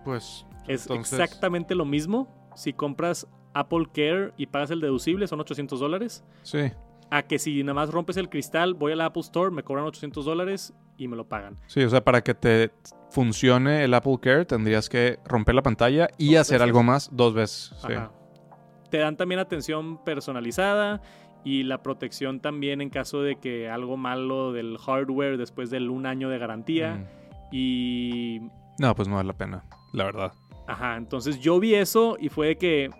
Pues... Es entonces- exactamente lo mismo si compras Apple Care y pagas el deducible, son 800 dólares. Sí, A que si nada más rompes el cristal, voy a la Apple Store, me cobran 800 dólares y me lo pagan. sí, o sea, para que te funcione el Apple Care tendrías que romper la pantalla y Dos hacer veces. algo más dos veces. Sí. Ajá. Te dan también atención personalizada y la protección también en caso de que algo malo del hardware después del un año de garantía. Mm. Y No, pues no vale la pena, la verdad. Ajá, entonces yo vi eso y fue de que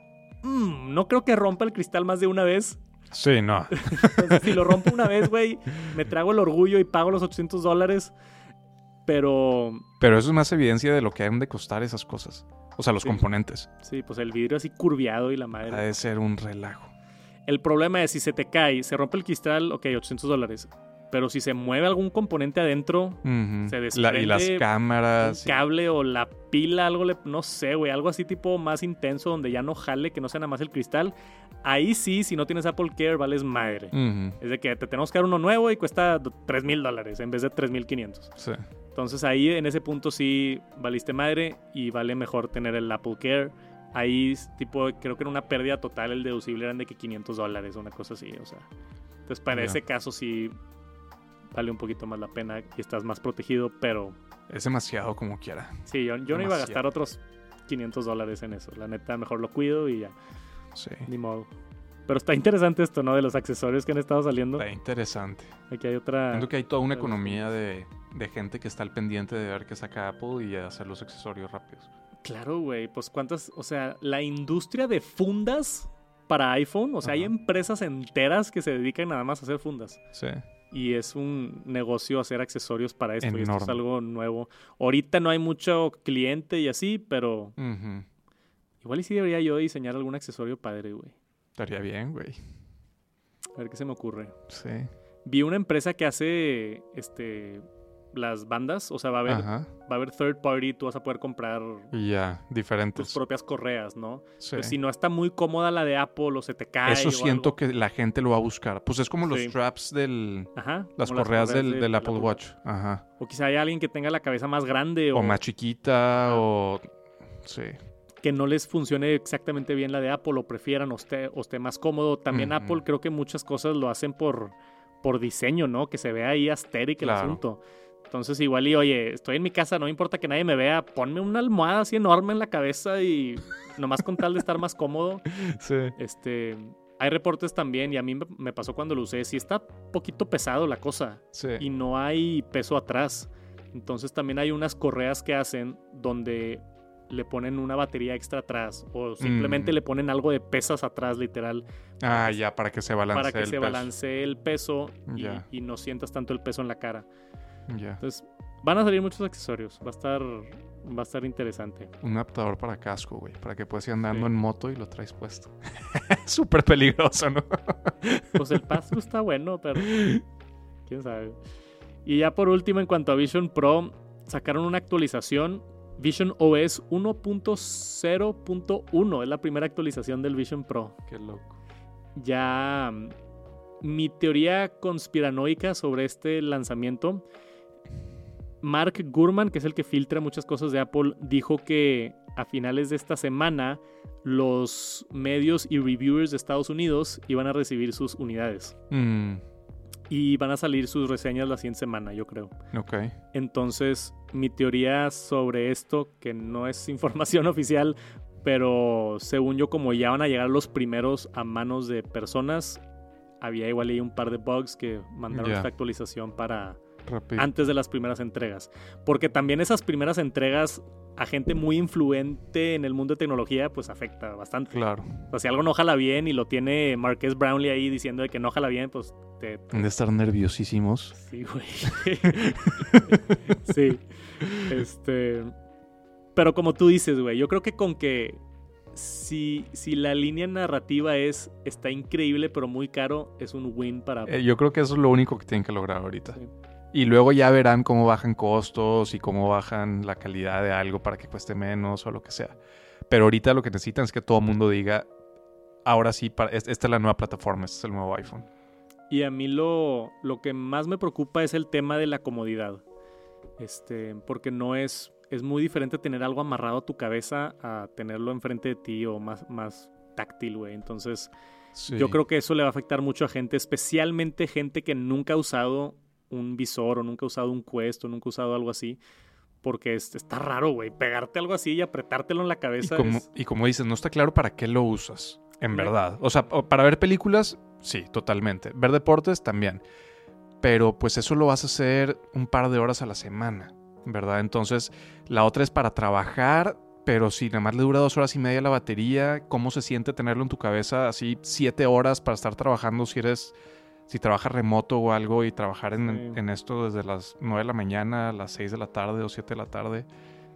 mm, no creo que rompa el cristal más de una vez. Sí, no. Entonces, si lo rompo una vez, güey, me trago el orgullo y pago los 800 dólares. Pero Pero eso es más evidencia de lo que han de costar esas cosas. O sea, los Sí. componentes. sí, pues el vidrio así curviado y la Ha madre. de ser un relajo. El problema es si se te cae, se rompe el cristal, ok, 800 dólares. pero si se mueve algún componente adentro, Ujú. Se La- y las desprende cámaras. un cable o la pila, algo, le- no sé, güey, algo así tipo más intenso donde ya no jale, que no sea nada más el cristal. Ahí sí, si no tienes Apple Care, vales madre. Es de que te tenemos que dar uno nuevo y cuesta 3 mil dólares en vez de 3.500. Sí. Entonces ahí en ese punto sí valiste madre y vale mejor tener el Apple Care. Ahí tipo creo que era una pérdida total el deducible eran de que 500 dólares una cosa así, o sea. Entonces para ese caso sí vale un poquito más la pena y estás más protegido, pero Es demasiado como quiera. sí, yo, yo no iba a gastar otros 500 dólares en eso. La neta mejor lo cuido y ya, Sí. ni modo. Pero está interesante esto, ¿no? De los accesorios que han estado saliendo. Está interesante. Aquí hay otra... Siento que hay toda una economía de, de gente que está al pendiente de ver qué saca Apple y hacer los accesorios rápidos. Claro, güey. Pues cuántas, o sea, la industria de fundas para iPhone, o sea, hay empresas enteras que se dedican nada más a hacer fundas. Sí. Y es un negocio hacer accesorios para esto. Y esto es algo nuevo. Ahorita no hay mucho cliente y así, pero Ujú. Igual y sí debería yo diseñar algún accesorio padre, güey. Estaría bien, güey. A ver qué se me ocurre. Sí. Vi una empresa que hace este las bandas, o sea, va a haber, Ajá. va a haber third party, tú vas a poder comprar ya, tus diferentes. propias correas, ¿no? Sí. Pues si no está muy cómoda la de Apple o se te cae. Eso o siento algo. que la gente lo va a buscar. Pues es como los Sí. straps del... Ajá, Las correas, del, de- del Apple Watch. Ajá. O quizá hay alguien que tenga la cabeza más grande o, O más chiquita o... Sí. Que no les funcione exactamente bien la de Apple o prefieran o esté, o esté más cómodo. También. Apple creo que muchas cosas lo hacen por, por diseño, ¿no? Que se vea ahí astérico el Claro. asunto. Entonces igual y oye, estoy en mi casa, no me importa que nadie me vea, ponme una almohada así enorme en la cabeza y nomás con tal de estar más cómodo. Sí. Este, hay reportes también y a mí me- me pasó cuando lo usé, sí está poquito pesado la cosa. Sí. y no hay peso atrás. Entonces también hay unas correas que hacen donde le ponen una batería extra atrás o simplemente Mm. le ponen algo de pesas atrás, literal, Ah, ya, para que se balancee para que el se peso. balancee el peso y, no sientas tanto el peso en la cara. Ya. Entonces van a salir muchos accesorios, va a estar, va a estar interesante. Un adaptador para casco, güey. Para que puedas ir andando Sí. en moto y lo traes puesto. Súper peligroso, ¿no? Pues el pass está bueno, pero quién sabe. Y ya por último, en cuanto a Vision Pro, sacaron una actualización. Vision OS 1.0.1 es la primera actualización del Vision Pro. Qué loco. Ya mm, mi teoría conspiranoica sobre este lanzamiento, Mark Gurman, que es el que filtra muchas cosas de Apple, dijo que a finales de esta semana los medios y reviewers de Estados Unidos iban a recibir sus unidades Mm, y van a salir sus reseñas la siguiente semana, yo creo. ok. Entonces, mi teoría sobre esto, que no es información oficial, pero según yo, como ya van a llegar los primeros a manos de personas, había igual ahí un par de bugs que mandaron esta actualización para Rápido. antes de las primeras entregas. Porque también esas primeras entregas a gente muy influente en el mundo de tecnología, pues afecta bastante. Claro. O sea, si algo no jala bien y lo tiene Marques Brownlee ahí diciendo de que no jala bien, pues te, Han de estar nerviosísimos. Sí, güey. sí. Este. Pero como tú dices, güey, yo creo que con que si, si la línea narrativa es está increíble pero muy caro, es un win para Eh, yo creo que eso es lo único que tienen que lograr ahorita. Sí. Y luego ya verán cómo bajan costos y cómo bajan la calidad de algo para que cueste menos o lo que sea. Pero ahorita lo que necesitan es que todo el mundo diga, ahora sí, para- esta es la nueva plataforma, este es el nuevo iPhone. Y a mí lo, lo que más me preocupa es el tema de la comodidad. Este, porque no es. Es muy diferente tener algo amarrado a tu cabeza a tenerlo enfrente de ti o más, más táctil, güey. Entonces, Sí. Yo creo que eso le va a afectar mucho a gente, especialmente gente que nunca ha usado un visor o nunca ha usado un Quest o nunca ha usado algo así. Porque es- está raro, güey. Pegarte algo así y apretártelo en la Y cabeza. como, es- y como dices, no está claro para qué lo usas, en verdad. O sea, para ver películas, sí, totalmente. Ver deportes, también. Pero pues eso lo vas a hacer un par de horas a la semana, ¿verdad? Entonces, la otra es para trabajar, pero si nada más le dura dos horas y media la batería, ¿cómo se siente tenerlo en tu cabeza así siete horas para estar trabajando si eres... Si trabajas remoto o algo y trabajar en, Sí. en esto desde las 9 de la mañana a las 6 de la tarde o 7 de la tarde,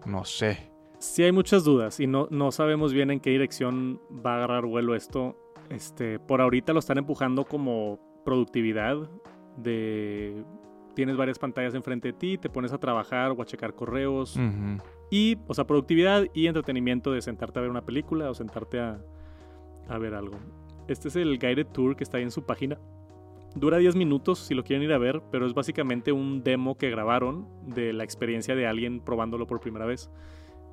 no sé. Sí hay muchas dudas y no, no sabemos bien en qué dirección va a agarrar vuelo esto. Este, por ahorita lo están empujando como productividad de tienes varias pantallas enfrente de ti, te pones a trabajar o a checar correos. Y, o sea, productividad y entretenimiento de sentarte a ver una película o sentarte a, a ver algo. Este es el guided tour que está ahí en su página. Dura 10 minutos si lo quieren ir a ver, pero es básicamente un demo que grabaron de la experiencia de alguien probándolo por primera vez.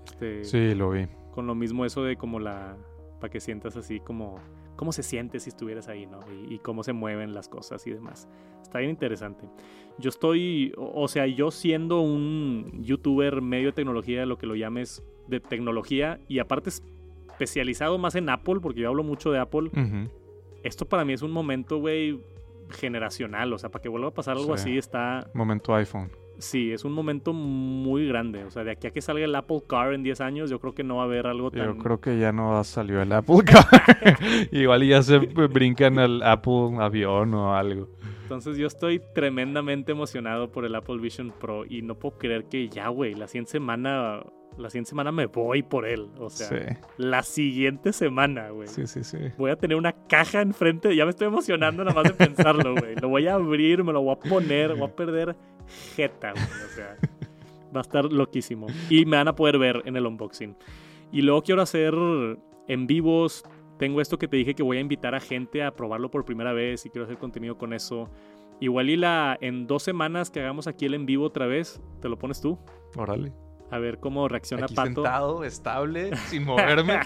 Este, Sí, lo vi. Con lo mismo eso de como la... para que sientas así como... cómo se siente si estuvieras ahí, ¿no? Y, y cómo se mueven las cosas y demás. Está bien interesante. Yo estoy, o o sea, yo siendo un youtuber medio de tecnología, lo que lo llames de tecnología, y aparte especializado más en Apple, porque yo hablo mucho de Apple, esto para mí es un momento, güey, generacional. O sea, para que vuelva a pasar algo Sí. así está... Momento iPhone. Sí, es un momento muy grande. O sea, de aquí a que salga el Apple Car en 10 años, yo creo que no va a haber algo tan... Yo creo que ya no salió el Apple Car. Igual ya se brincan al Apple avión o algo. Entonces yo estoy tremendamente emocionado por el Apple Vision Pro y no puedo creer que ya, güey, la siguiente semana, la siguiente semana me voy por él. O sea, Sí, la siguiente semana, güey. sí, sí, sí. Voy a tener una caja enfrente, ya me estoy emocionando nada más de pensarlo, güey. Lo voy a abrir, me lo voy a poner, voy a perder jeta, güey. O sea, va a estar loquísimo. Y me van a poder ver en el unboxing. Y luego quiero hacer en vivos. Tengo esto que te dije que voy a invitar a gente a probarlo por primera vez y quiero hacer contenido con eso. Igual y la en dos semanas que hagamos aquí el en vivo otra vez, te lo pones tú. Órale. A ver cómo reacciona Aquí Pato. sentado, estable, sin moverme,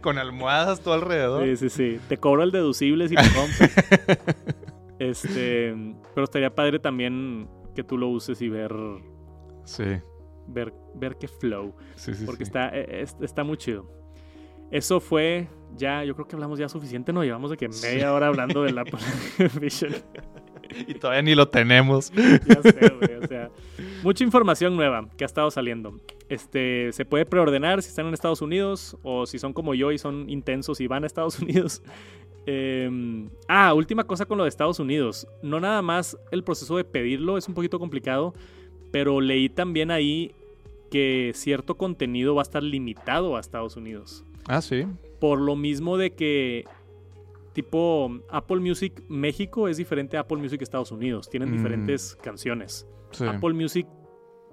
con almohadas todo alrededor. Sí, sí, sí. Te cobro el deducible si te rompes. este, pero estaría padre también que tú lo uses y ver Sí, ver ver qué flow, sí, sí. porque sí. está eh, es- está muy chido. Eso fue ya, yo creo que hablamos ya suficiente, no llevamos de que media hora hablando del Apple Vision. Y todavía ni lo tenemos. ya sé, güey, o sea, mucha información nueva que ha estado saliendo. Este, se puede preordenar si están en Estados Unidos o si son como yo y son intensos y van a Estados Unidos. Eh, ah, última cosa con lo de Estados Unidos. No nada más el proceso de pedirlo es un poquito complicado, pero leí también ahí que cierto contenido va a estar limitado a Estados Unidos. Ah, sí. Por lo mismo de que tipo Apple Music México es diferente a Apple Music Estados Unidos. Tienen Mm. diferentes canciones. Sí. Apple Music,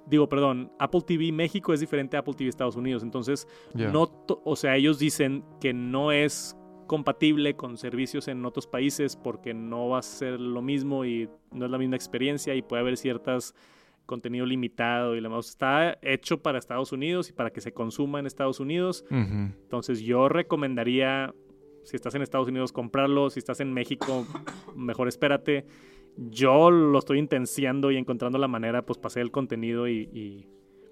digo, perdón, Apple TV México es diferente a Apple TV Estados Unidos. Entonces, no, o sea, ellos dicen que no es compatible con servicios en otros países porque no va a ser lo mismo y no es la misma experiencia y puede haber ciertas contenido limitado y demás. Está hecho para Estados Unidos y para que se consuma en Estados Unidos. Entonces yo recomendaría, si estás en Estados Unidos, comprarlo. Si estás en México, mejor espérate. Yo lo estoy intenciando y encontrando la manera, pues pasé el contenido y... y,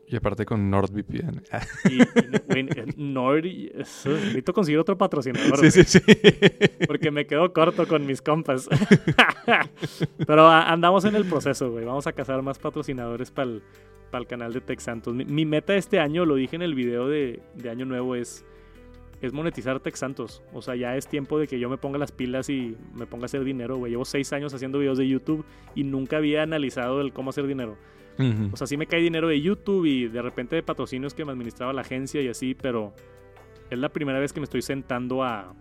Y aparte con NordVPN. y- y- güey, Nord, eso, necesito conseguir otro patrocinador. sí, sí, sí. Porque me quedo corto con mis compas. Pero a- andamos en el proceso, güey. Vamos a cazar más patrocinadores para el canal de Tech Santos. Mi, mi meta este año, lo dije en el video de, de Año Nuevo, es, es monetizar Tech Santos. O sea, ya es tiempo de que yo me ponga las pilas y me ponga a hacer dinero, güey. Llevo seis años haciendo videos de YouTube y nunca había analizado el cómo hacer dinero. O sea, sí me cae dinero de YouTube y de repente de patrocinios que me administraba la agencia y así, pero es la primera vez que me estoy sentando a...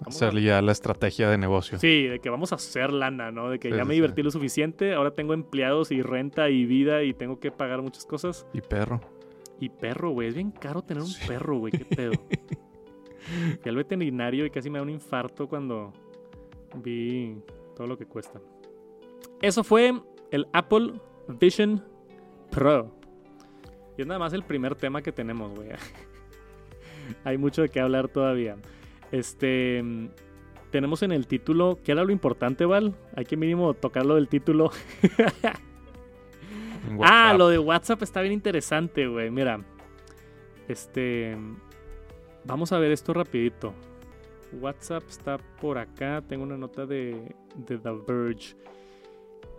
vamos a- Hacer ya la estrategia de negocio. Sí, de que vamos a hacer lana, ¿no? De que Sí, ya me sí. divertí lo suficiente, ahora tengo empleados y renta y vida y tengo que pagar muchas cosas. Y perro. Y perro, güey, es bien caro tener un Sí. perro, güey, qué pedo. Fui al veterinario y casi me da un infarto cuando vi todo lo que cuesta. Eso fue el Apple Vision Pro. Y es nada más el primer tema que tenemos, güey. Hay mucho de qué hablar todavía. Este. Tenemos en el título, ¿qué era lo importante, Val? Hay que mínimo tocarlo del título. Ah, lo de WhatsApp está bien interesante, güey. Mira, este, vamos a ver esto rapidito. WhatsApp está por acá. Tengo una nota de, de The Verge.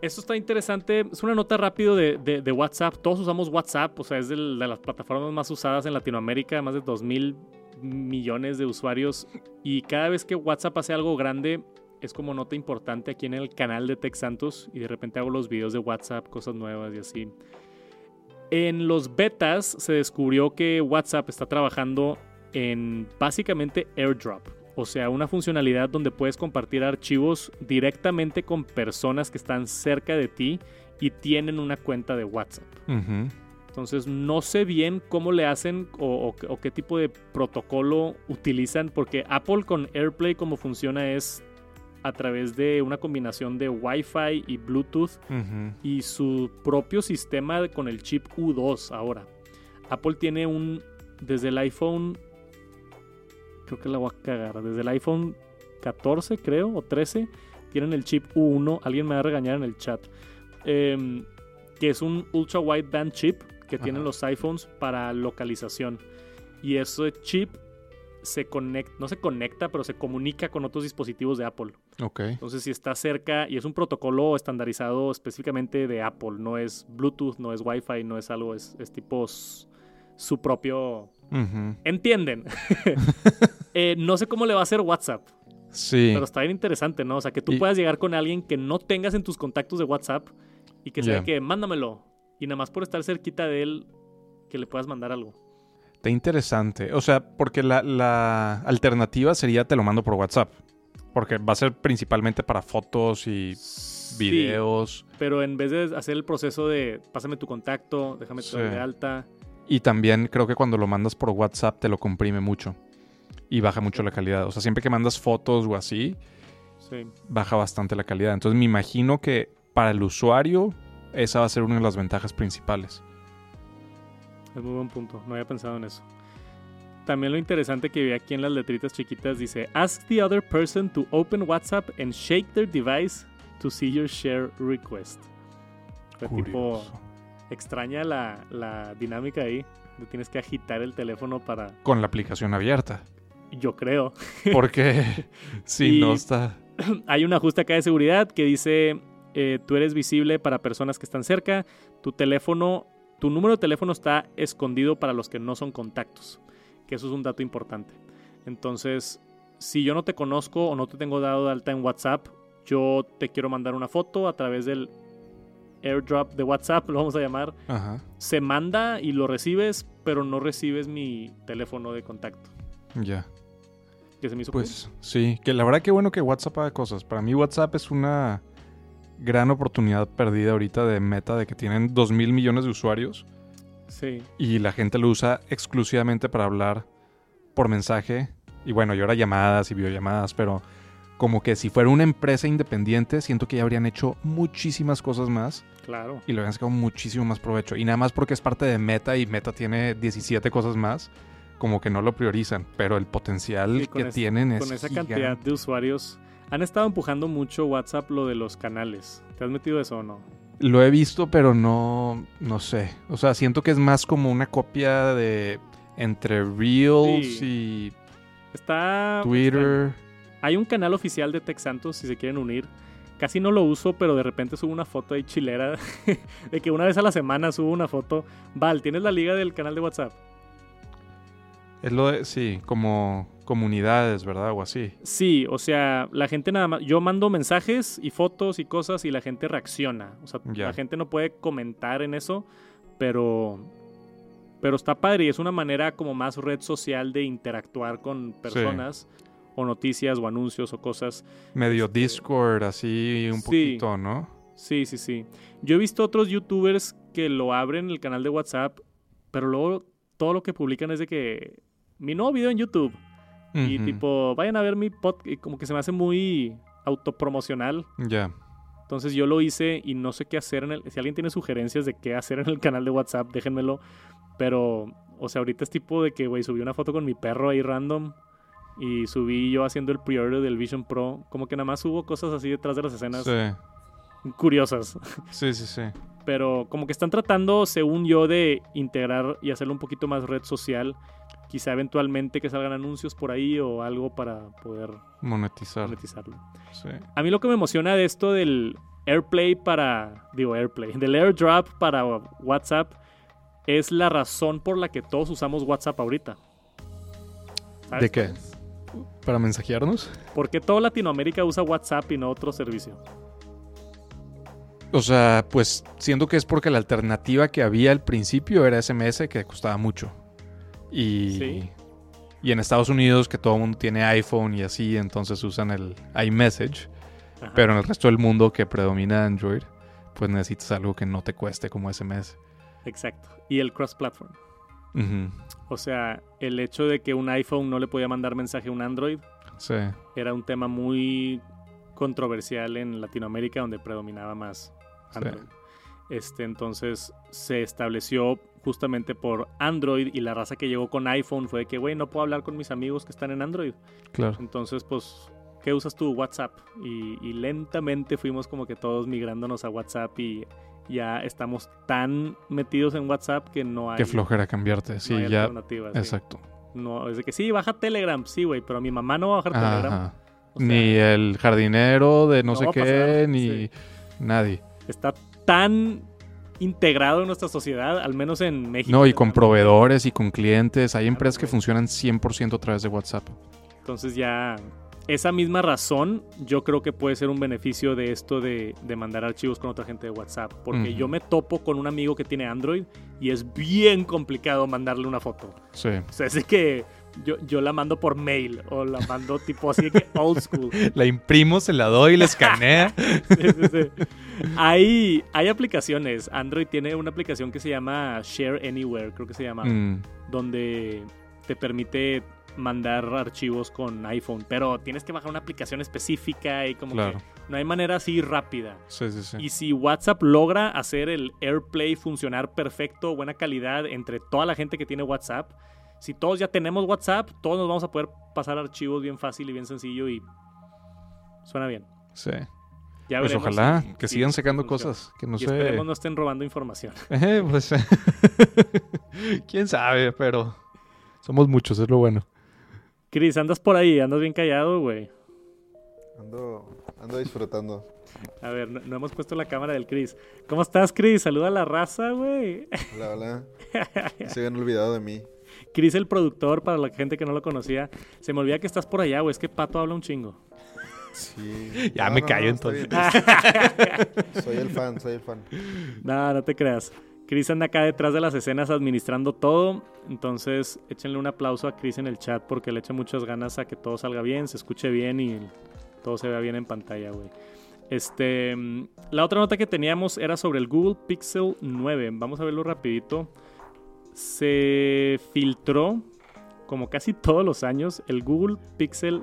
Esto está interesante. Es una nota rápido de, de- de WhatsApp. Todos usamos WhatsApp. O sea, es del- de las plataformas más usadas en Latinoamérica. Más de 2 mil millones de usuarios. Y cada vez que WhatsApp hace algo grande, es como nota importante aquí en el canal de Tech Santos. Y de repente hago los videos de WhatsApp, cosas nuevas y así. En los betas se descubrió que WhatsApp está trabajando en básicamente airdrop O sea, una funcionalidad donde puedes compartir archivos directamente con personas que están cerca de ti y tienen una cuenta de WhatsApp. Entonces no sé bien cómo le hacen o, o- o qué tipo de protocolo utilizan, porque Apple con AirPlay como funciona es a través de una combinación de Wi-Fi y Bluetooth y su propio sistema con el chip U2 ahora. Apple tiene un, desde el iPhone, creo que la voy a cagar, desde el iPhone 14 creo, o 13, tienen el chip U1, alguien me va a regañar en el chat, em, que es un ultra wideband chip que tienen los iPhones para localización. Y ese chip se conecta, no se conecta, pero se comunica con otros dispositivos de Apple. Ok. Entonces, si está cerca y es un protocolo estandarizado específicamente de Apple, no es Bluetooth, no es Wi-Fi, no es algo, es, es tipo su propio... ¿Entienden? Eh, no sé cómo le va a hacer WhatsApp, Sí. pero está bien interesante, ¿no? O sea, que tú Y- puedas llegar con alguien que no tengas en tus contactos de WhatsApp y que sea Ya. que mándamelo. Y nada más por estar cerquita de él, que le puedas mandar algo. Está interesante. O sea, porque la, la alternativa sería te lo mando por WhatsApp. Porque va a ser principalmente para fotos y Sí, videos. pero en vez de hacer el proceso de pásame tu contacto, déjame doy Sí. de alta. Y también creo que cuando lo mandas por WhatsApp te lo comprime mucho. Y baja mucho la calidad. O sea, siempre que mandas fotos o así, Sí. baja bastante la calidad. Entonces me imagino que para el usuario esa va a ser una de las ventajas principales. Es muy buen punto, no había pensado en eso. También lo interesante que vi aquí en las letritas chiquitas dice, Ask the other person to open WhatsApp and shake their device to see your share request. Fue tipo, Curioso. extraña la, la dinámica ahí, de tienes que agitar el teléfono para, Con la aplicación abierta. yo creo. Porque si Y- no está... Hay un ajuste acá de seguridad que dice, eh, tú eres visible para personas que están cerca, tu teléfono, tu número de teléfono está escondido para los que no son contactos, que eso es un dato importante. Entonces, si yo no te conozco o no te tengo dado de alta en WhatsApp, yo te quiero mandar una foto a través del airdrop de WhatsApp, lo vamos a llamar. Ajá. Se manda y lo recibes, pero no recibes mi teléfono de contacto. Ya. Que se me hizo cool. Pues sí, que la verdad que bueno que WhatsApp haga cosas. Para mí WhatsApp es una gran oportunidad perdida ahorita de meta de que tienen 2 mil millones de usuarios Sí, y la gente lo usa exclusivamente para hablar por mensaje. Y bueno, y ahora llamadas y videollamadas, pero como que si fuera una empresa independiente, siento que ya habrían hecho muchísimas cosas más claro. y lo habrían sacado muchísimo más provecho. Y nada más porque es parte de Meta y Meta tiene 17 cosas más, como que no lo priorizan, pero el potencial que tienen es con esa gigante. cantidad de usuarios. Han estado empujando mucho WhatsApp lo de los canales. ¿Te has metido eso o no? Lo he visto, pero no, no sé. O sea, siento que es más como una copia de entre Reels y Está. Twitter. está- Hay un canal oficial de Tech Santos si se quieren unir. Casi no lo uso, pero de repente subo una foto ahí chilera. de que una vez a la semana subo una foto. Val, ¿tienes la liga del canal de WhatsApp? Es lo de, sí, como comunidades, ¿verdad? O así. Sí, o sea, la gente nada más. Yo mando mensajes y fotos y cosas y la gente reacciona. O sea, la gente no puede comentar en eso, pero. Pero está padre y es una manera como más red social de interactuar con personas o noticias o anuncios o cosas. Medio Este- Discord, así un Sí. poquito, ¿no? Sí, sí, sí. Yo he visto otros youtubers que lo abren en el canal de WhatsApp, pero luego todo lo que publican es de que mi nuevo video en YouTube y Ujú. tipo vayan a ver mi podcast y como que se me hace muy autopromocional. Ya. Entonces yo lo hice y no sé qué hacer en el si alguien tiene sugerencias de qué hacer en el canal de WhatsApp, déjenmelo, pero o sea, ahorita es tipo de que güey, subí una foto con mi perro ahí random y subí yo haciendo el pre-order del Vision Pro, como que nada más subo cosas así detrás de las escenas Sí, curiosas. sí, sí, sí. pero como que están tratando, según yo, de integrar y hacerlo un poquito más red social. Quizá eventualmente que salgan anuncios por ahí o algo para poder Monetizar. monetizarlo. Sí. A mí lo que me emociona de esto del AirPlay para, digo AirPlay, del AirDrop para WhatsApp es la razón por la que todos usamos WhatsApp ahorita. ¿Sabes ¿De qué? ¿Para mensajearnos? ¿Por qué toda Latinoamérica usa WhatsApp y no otro servicio? O sea, pues siento que es porque la alternativa que había al principio era SMS que costaba mucho. Y Sí. Y en Estados Unidos, que todo el mundo tiene iPhone y así, entonces usan el iMessage. Ajá. Pero en el resto del mundo que predomina Android, pues necesitas algo que no te cueste como SMS. Exacto. Y el cross-platform. O sea, el hecho de que un iPhone no le podía mandar mensaje a un Android Sí, era un tema muy controversial en Latinoamérica donde predominaba más Sí. Android. Este, entonces se estableció justamente por Android y la raza que llegó con iPhone fue de que, güey, no puedo hablar con mis amigos que están en Android. claro. Entonces, pues, ¿qué usas tú? WhatsApp. Y, y lentamente fuimos como que todos migrándonos a WhatsApp y ya estamos tan metidos en WhatsApp que no hay, Qué flojera cambiarte. no Sí, hay ya. alternativas, sí. Exacto. No, es de que sí, baja Telegram, sí, güey, pero mi mamá no va a bajar Telegram. O sea, ni el jardinero de no, no sé qué, pasar, ni sí. nadie. Está tan integrado en nuestra sociedad, al menos en México. No, y con proveedores y con clientes. Hay empresas que funcionan 100% a través de WhatsApp. Entonces ya esa misma razón yo creo que puede ser un beneficio de esto de, de mandar archivos con otra gente de WhatsApp. Porque yo me topo con un amigo que tiene Android y es bien complicado mandarle una foto. Sí. O sea, es que yo, yo la mando por mail o la mando tipo así de que old school. La imprimo, se la doy, la escanea. Sí, sí, sí. Hay, hay aplicaciones. Android tiene una aplicación que se llama Share Anywhere, creo que se llama, Mm, donde te permite mandar archivos con iPhone, pero tienes que bajar una aplicación específica y como claro. que no hay manera así rápida. Sí, sí, sí. Y si WhatsApp logra hacer el AirPlay funcionar perfecto, buena calidad entre toda la gente que tiene WhatsApp, si todos ya tenemos WhatsApp, todos nos vamos a poder pasar archivos bien fácil y bien sencillo y suena bien. Sí. Ya Pues veremos ojalá si- que si sigan sacando cosas. Que no y sé. esperemos no estén robando información. Eh, pues. Quién sabe, pero. Somos muchos, es lo bueno. Chris, andas por ahí, andas bien callado, güey. Ando, ando disfrutando. A ver, no, no hemos puesto la cámara del Chris. ¿Cómo estás, Chris? Saluda a la raza, güey. Hola, hola. Se habían olvidado de mí. Chris, el productor, para la gente que no lo conocía. Se me olvida que estás por allá, güey. Es que Pato habla un chingo. Sí. Ya me callo, está entonces. bien. Soy el fan, soy el fan. No, no te creas. Chris anda acá detrás de las escenas administrando todo. Entonces, échenle un aplauso a Chris en el chat porque le echa muchas ganas a que todo salga bien, se escuche bien y todo se vea bien en pantalla, güey. Este, mm, la otra nota que teníamos era sobre el Google Pixel 9. Vamos a verlo rapidito. Se filtró, como casi todos los años, el Google Pixel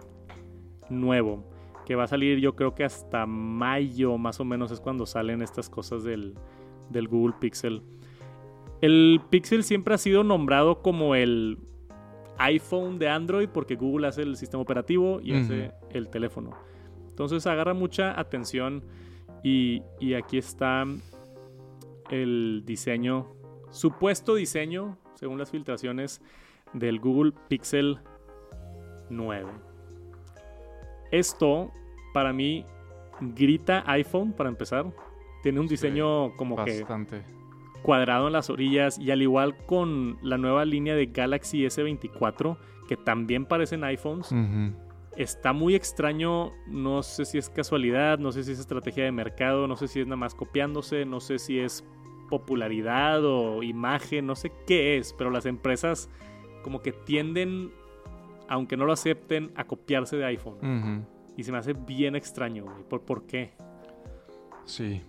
nuevo. Que va a salir yo creo que hasta mayo más o menos es cuando salen estas cosas del, del Google Pixel. El Pixel siempre ha sido nombrado como el iPhone de Android porque Google hace el sistema operativo y hace el teléfono. Entonces agarra mucha atención y, y aquí está el diseño, supuesto diseño, según las filtraciones, del Google Pixel 9. Esto, para mí, grita iPhone, para empezar. Tiene un Sí, diseño como que cuadrado en las orillas y al igual con la nueva línea de Galaxy S24, que también parecen iPhones, está muy extraño, no sé si es casualidad, no sé si es estrategia de mercado, no sé si es nada más copiándose, no sé si es popularidad o imagen, no sé qué es, pero las empresas como que tienden, aunque no lo acepten, a copiarse de iPhone. Y se me hace bien extraño, güey. ¿Por, ¿Por qué? Sí.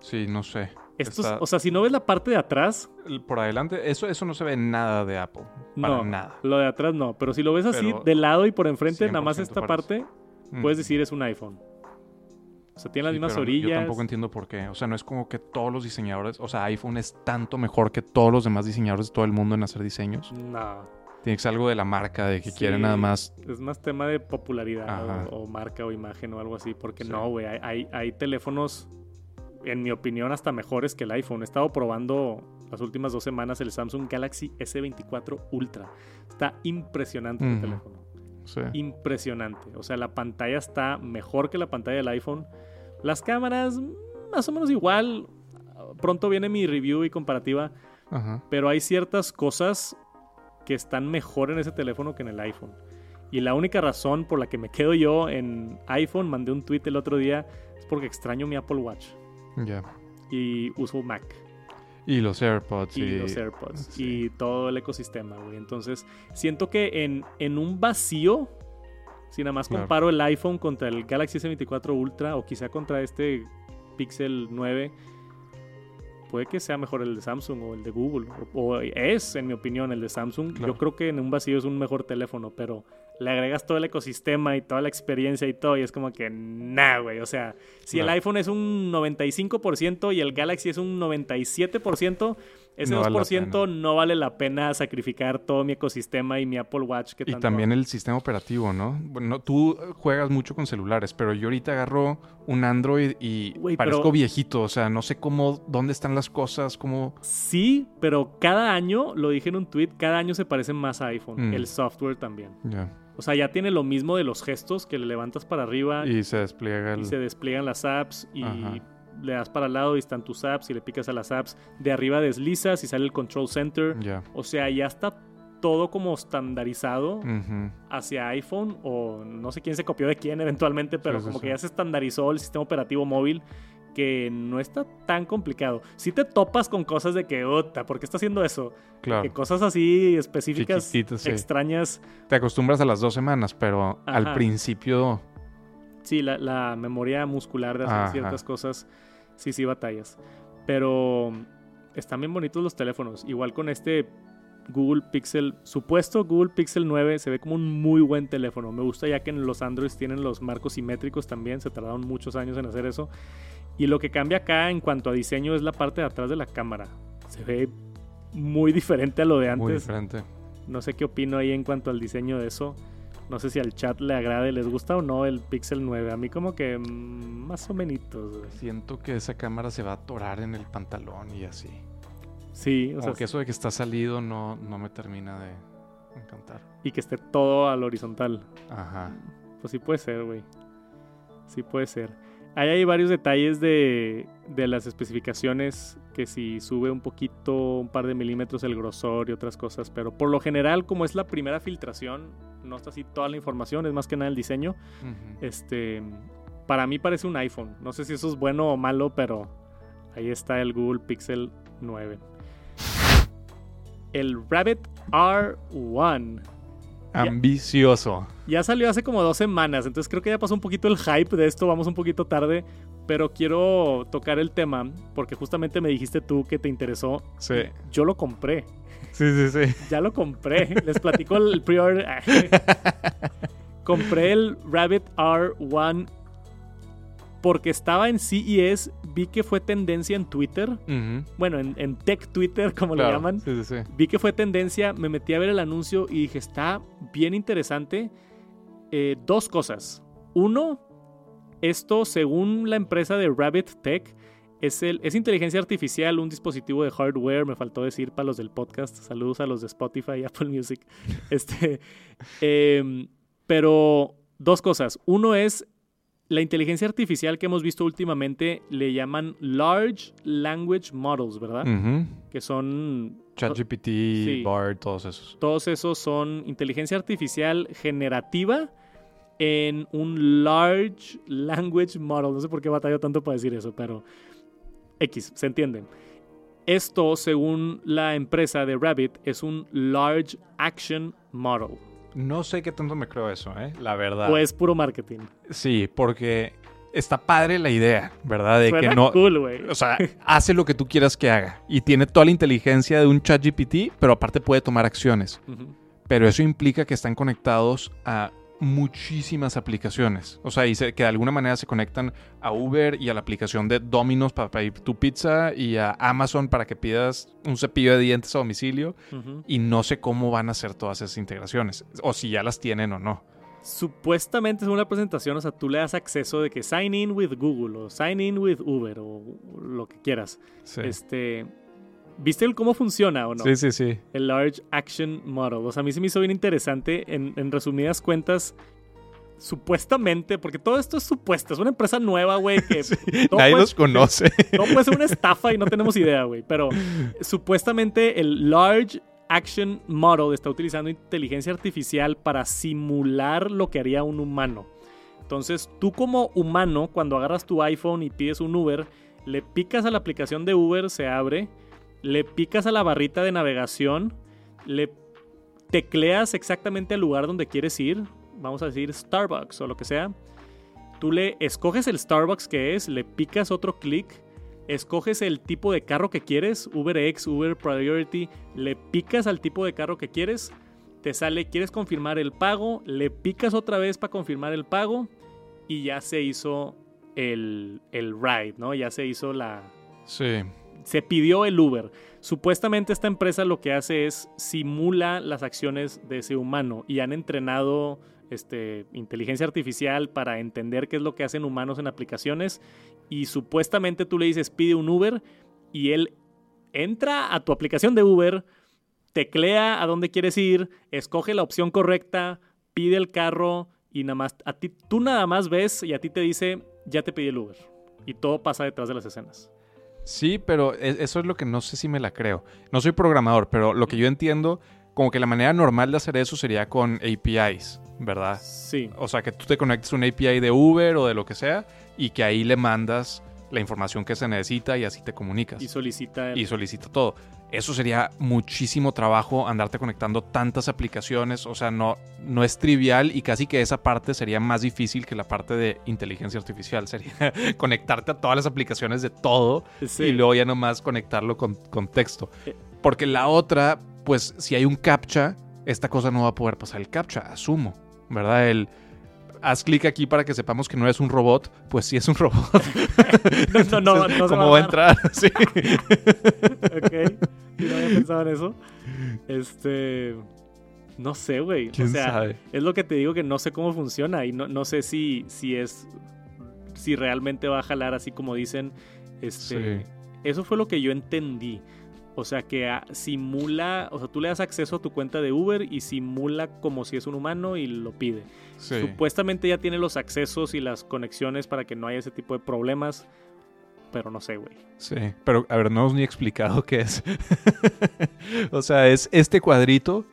Sí, no sé. Esto es- Está- o sea, si no ves la parte de atrás, Por adelante, eso, eso no se ve nada de Apple. Para no, nada. lo de atrás no, pero si lo ves así de lado y por enfrente, nada más 100% esta parece. parte, Mm. puedes decir es un iPhone. O sea, tiene las Sí, mismas orillas. Yo tampoco entiendo por qué. O sea, no es como que todos los diseñadores, o sea, iPhone es tanto mejor que todos los demás diseñadores de todo el mundo en hacer diseños. No, Tiene que ser algo de la marca, de que Sí. quieren nada más. es más tema de popularidad o, o marca o imagen o algo así, porque Sí. no, güey, hay, hay, hay teléfonos, en mi opinión, hasta mejores que el iPhone. He estado probando las últimas dos semanas el Samsung Galaxy S24 Ultra. Está impresionante el teléfono. Sí. impresionante. O sea, la pantalla está mejor que la pantalla del iPhone. Las cámaras, más o menos igual. Pronto viene mi review y comparativa. Ajá. Pero hay ciertas cosas que están mejor en ese teléfono que en el iPhone. Y la única razón por la que me quedo yo en iPhone, mandé un tweet el otro día, es porque extraño mi Apple Watch Ya. y uso Mac. Y los AirPods. y y- los AirPods sí. y todo el ecosistema, güey. Entonces, siento que en, en un vacío, si nada más Claro. comparo el iPhone contra el Galaxy S24 Ultra o quizá contra este Pixel 9, puede que sea mejor el de Samsung o el de Google. O, o es, en mi opinión, el de Samsung. Claro. Yo creo que en un vacío es un mejor teléfono, pero le agregas todo el ecosistema y toda la experiencia y todo, y es como que, nah, güey. O sea, si el iPhone es un 95% y el Galaxy es un 97%, ese No vale la 2% no vale la pena sacrificar todo mi ecosistema y mi Apple Watch. Que Y tanto también el sistema operativo, ¿no? Bueno, tú juegas mucho con celulares, pero yo ahorita agarro un Android y Güey, parezco pero- viejito. O sea, no sé cómo, dónde están las cosas, cómo... Sí, pero cada año, lo dije en un tweet, cada año se parece más a iPhone. Mm. El software también. Ya. O sea, ya tiene lo mismo de los gestos que le levantas para arriba y, Y se despliega el... se despliegan las apps y Ajá. Le das para el lado y están tus apps y le picas a las apps. De arriba deslizas y sale el control center. O sea, ya está todo como estandarizado hacia iPhone o no sé quién se copió de quién eventualmente, pero Sí, sí, como que ya se estandarizó el sistema operativo móvil que no está tan complicado. Si te topas con cosas de que, "Ota, ¿por qué está haciendo eso? Claro. Que cosas así específicas, sí. extrañas. Te acostumbras a las dos semanas, pero al principio... Sí, la, la memoria muscular de hacer Ajá. ciertas cosas, sí, sí batallas. Pero están bien bonitos los teléfonos. Igual con este Google Pixel, supuesto Google Pixel 9, se ve como un muy buen teléfono. Me gusta ya que en los Androids tienen los marcos simétricos también, se tardaron muchos años en hacer eso. Y lo que cambia acá en cuanto a diseño es la parte de atrás de la cámara. Se ve muy diferente a lo de Muy antes. diferente. No sé qué opino ahí en cuanto al diseño de eso. No sé si al chat le agrade, les gusta o no el Pixel 9. A mí como que mm, más o menos. Siento que esa cámara se va a atorar en el pantalón y así. Sí, o O sea, que eso de que está salido no, no me termina de encantar. y que esté todo al horizontal. Ajá. Pues sí puede ser, güey. Sí puede ser. Ahí hay varios detalles de, de las especificaciones que si sube un poquito, un par de milímetros el grosor y otras cosas, pero por lo general, como es la primera filtración, no está así toda la información, es más que nada el diseño. Este, para mí parece un iPhone. No sé si eso es bueno o malo, pero ahí está el Google Pixel 9. El Rabbit R1 Ambicioso. ya salió hace como dos semanas, entonces creo que ya pasó un poquito el hype de esto, vamos un poquito tarde, pero quiero tocar el tema porque justamente me dijiste tú que te interesó. Sí. Yo lo compré, Sí, sí, sí. ya lo compré. Les platico el pre-order. compré el Rabbit R1 porque estaba en CES, vi que fue tendencia en Twitter, bueno, en, en Tech Twitter, como Claro. le llaman. Sí, sí, sí. Vi que fue tendencia, me metí a ver el anuncio y dije, está bien interesante. Eh, dos cosas. Uno, esto según la empresa de Rabbit Tech, es, el, es inteligencia artificial, un dispositivo de hardware, me faltó decir para los del podcast, saludos a los de Spotify y Apple Music. Este, em, pero dos cosas. Uno es la inteligencia artificial que hemos visto últimamente, le llaman Large Language Models, ¿verdad? Que son ChatGPT, Sí. BARD, todos esos. todos esos son inteligencia artificial generativa en un large language model. No sé por qué batallo tanto para decir eso, pero X, se entiende. Esto, según la empresa de Rabbit, es un large action model. No sé qué tanto me creo eso, ¿eh? La verdad. O es puro marketing. Sí, porque está padre la idea, ¿verdad? De Suena que no... cool, güey. O sea, hace lo que tú quieras que haga. Y tiene toda la inteligencia de un ChatGPT, pero aparte puede tomar acciones. Pero eso implica que están conectados a muchísimas aplicaciones. O sea, y se- que de alguna manera se conectan a Uber y a la aplicación de Domino's para pedir tu pizza y a Amazon para que pidas un cepillo de dientes a domicilio. Y no sé cómo van a hacer todas esas integraciones. O si ya las tienen o no. Supuestamente es una presentación, o sea, tú le das acceso de que sign in with Google o sign in with Uber o lo que quieras. Sí, Este, ¿Viste el cómo funciona o no? sí, sí. sí. el Large Action Model. O sea, a mí se me hizo bien interesante. En, en resumidas cuentas, supuestamente, porque todo esto es supuesto, es una empresa nueva, güey, que todo, Nadie puede, los conoce. todo puede ser una estafa y no tenemos idea, güey. Pero supuestamente el Large Action Model está utilizando inteligencia artificial para simular lo que haría un humano. Entonces, tú como humano, cuando agarras tu iPhone y pides un Uber, le picas a la aplicación de Uber, se abre, le picas a la barrita de navegación, le tecleas exactamente al lugar donde quieres ir, vamos a decir Starbucks o lo que sea. Tú le escoges el Starbucks que es, le picas otro clic, escoges el tipo de carro que quieres, UberX, Uber Priority, le picas al tipo de carro que quieres, te sale, quieres confirmar el pago, le picas otra vez para confirmar el pago y ya se hizo el, el ride, ¿no? Ya se hizo la... Sí. Se pidió el Uber. Supuestamente esta empresa lo que hace es simula las acciones de ese humano y han entrenado este, inteligencia artificial para entender qué es lo que hacen humanos en aplicaciones y supuestamente tú le dices pide un Uber y él entra a tu aplicación de Uber, teclea a dónde quieres ir, escoge la opción correcta, pide el carro y nada más a ti tú nada más ves y a ti te dice ya te pedí el Uber y todo pasa detrás de las escenas. Sí, pero e- eso es lo que no sé si me la creo. No soy programador, pero lo que yo entiendo, como que la manera normal de hacer eso sería con APIs, ¿verdad? Sí. O sea, que tú te conectes a un API de Uber o de lo que sea y que ahí le mandas la información que se necesita y así te comunicas. Y solicita el- y solicita todo. Eso sería muchísimo trabajo andarte conectando tantas aplicaciones. O sea, no, no es trivial y casi que esa parte sería más difícil que la parte de inteligencia artificial. Sería conectarte a todas las aplicaciones de todo Sí. y luego ya nomás conectarlo con, con texto. Eh. Porque la otra, pues si hay un captcha, esta cosa no va a poder pasar el captcha, asumo. ¿Verdad? El haz clic aquí para que sepamos que no es un robot, pues sí es un robot. No, no, no, no ¿Cómo va a entrar? Sí. ok. No había pensado en eso. Este. No sé, güey. O ¿Quién sea, sabe? es lo que te digo que no sé cómo funciona y no, no sé si, si es. Si realmente va a jalar así como dicen. Este. Sí. Eso fue lo que yo entendí. O sea, que ah, simula. O sea, tú le das acceso a tu cuenta de Uber y simula como si es un humano y lo pide. Sí. Supuestamente ya tiene los accesos y las conexiones para que no haya ese tipo de problemas. Pero no sé, güey. Sí, pero a ver, no hemos ni explicado qué es. o sea, es este cuadrito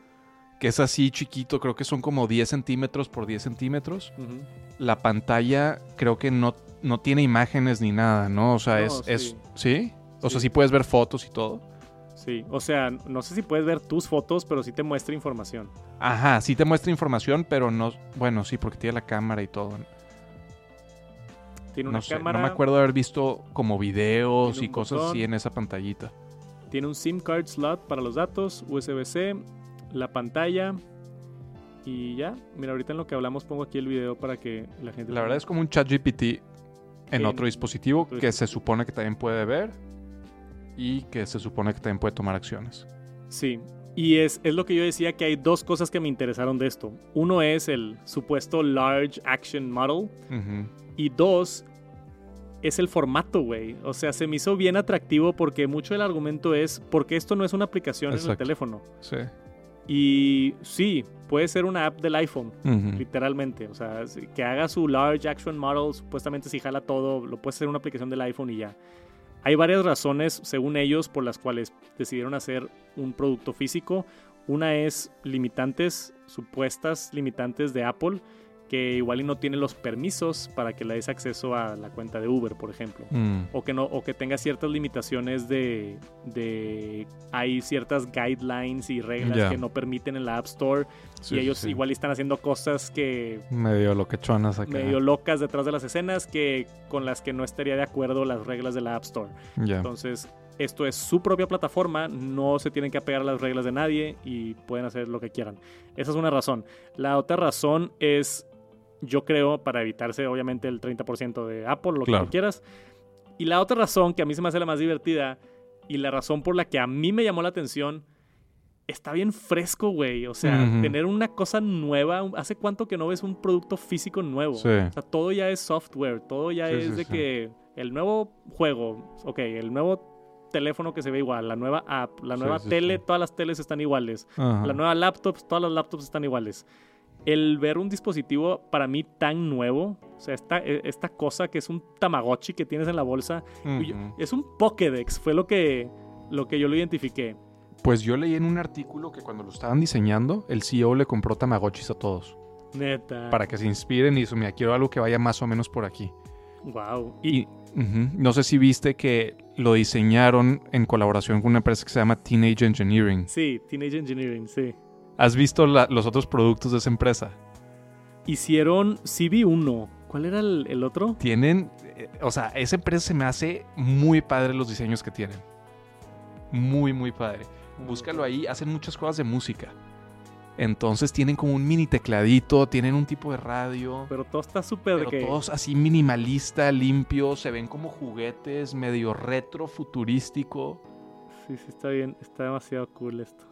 que es así chiquito, creo que son como 10 centímetros por 10 centímetros. La pantalla creo que no, no tiene imágenes ni nada, ¿no? O sea, No, es, sí. es... ¿Sí? O sea, sí puedes ver fotos y todo. Sí, o sea, no sé si puedes ver tus fotos, pero sí te muestra información. Ajá, sí te muestra información, pero no... Bueno, sí, porque tiene la cámara y todo. Tiene una No sé, cámara, no me acuerdo de haber visto como videos y cosas botón. así en esa pantallita. tiene un SIM card slot para los datos, USB-C, la pantalla y ya. Mira, ahorita en lo que hablamos pongo aquí el video para que la gente... La verdad es como un chat GPT en En otro dispositivo que se supone que también puede ver y que se supone que también puede tomar acciones. Sí, y es, es lo que yo decía que hay dos cosas que me interesaron de esto. Uno es el supuesto Large Action Model y dos es el formato, güey. O sea, se me hizo bien atractivo porque mucho del argumento es porque esto no es una aplicación en el teléfono. Sí. Y sí, puede ser una app del iPhone. Literalmente. O sea, que haga su Large Action Model, supuestamente si jala todo, lo puede hacer una aplicación del iPhone y ya. Hay varias razones, según ellos, por las cuales decidieron hacer un producto físico. Una es limitantes, supuestas limitantes de Apple, que igual y no tiene los permisos para que le des acceso a la cuenta de Uber, por ejemplo. Mm. O que, no, o que tenga ciertas limitaciones de, de... Hay ciertas guidelines y reglas que no permiten en la App Store Sí, y ellos sí. igual están haciendo cosas que Medio loquechonas acá. medio locas detrás de las escenas que con las que no estaría de acuerdo las reglas de la App Store. Entonces, esto es su propia plataforma, no se tienen que apegar a las reglas de nadie y pueden hacer lo que quieran. Esa es una razón. La otra razón es, yo creo, para evitarse obviamente el 30% de Apple, lo Claro. que tú quieras. Y la otra razón, que a mí se me hace la más divertida, y la razón por la que a mí me llamó la atención, está bien fresco, güey. O sea, Ujú. tener una cosa nueva. ¿Hace cuánto que no ves un producto físico nuevo? Sí. O sea, todo ya es software, todo ya Sí, es sí, de que el nuevo juego, ok, el nuevo teléfono que se ve igual, la nueva app, la nueva tele, todas las teles están iguales, Ajá. la nueva laptop, todas las laptops están iguales. El ver un dispositivo para mí tan nuevo, o sea, esta, e- esta cosa que es un Tamagotchi que tienes en la bolsa, es un Pokédex, fue lo que, lo que yo lo identifiqué. Pues yo leí en un artículo que cuando lo estaban diseñando, el CEO le compró Tamagotchis a todos. Neta. Para que se inspiren y dijo, mira, quiero algo que vaya más o menos por aquí. Wow. Y no sé si viste que lo diseñaron en colaboración con una empresa que se llama Teenage Engineering. Sí, Teenage Engineering, sí. ¿Has visto la- los otros productos de esa empresa? Hicieron CB1. ¿Cuál era el, el otro? Tienen, eh, o sea, esa empresa se me hace muy padre los diseños que tienen. Muy, muy padre. Búscalo ahí, hacen muchas cosas de música. Entonces tienen como un mini tecladito, tienen un tipo de radio. Pero todo está súper que... todos así minimalista, limpio, se ven como juguetes, medio retro, futurístico. Sí, sí, está bien. Está demasiado cool esto.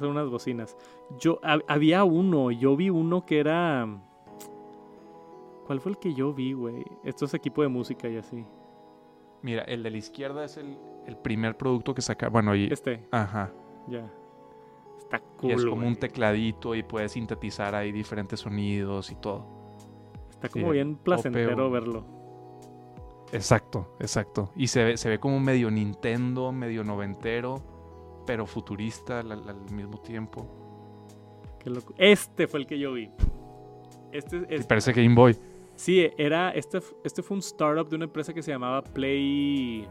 Son unas bocinas. Yo, hab- había uno. Yo vi uno que era... ¿Cuál fue el que yo vi, güey? Esto es equipo de música y así. Mira, el de la izquierda es el, el primer producto que saca. Bueno, y. Este, Ajá. ya. Está Y cool, es como un tecladito y puedes sintetizar ahí diferentes sonidos y todo. Está Sí, como bien placentero verlo. Exacto, exacto. Y se ve, se ve como medio Nintendo, medio noventero, pero futurista al, mismo tiempo. Qué loco. Este fue el que yo vi. Este, Y es, parece Game Boy. sí, era, este, este fue un startup de una empresa que se llamaba Play...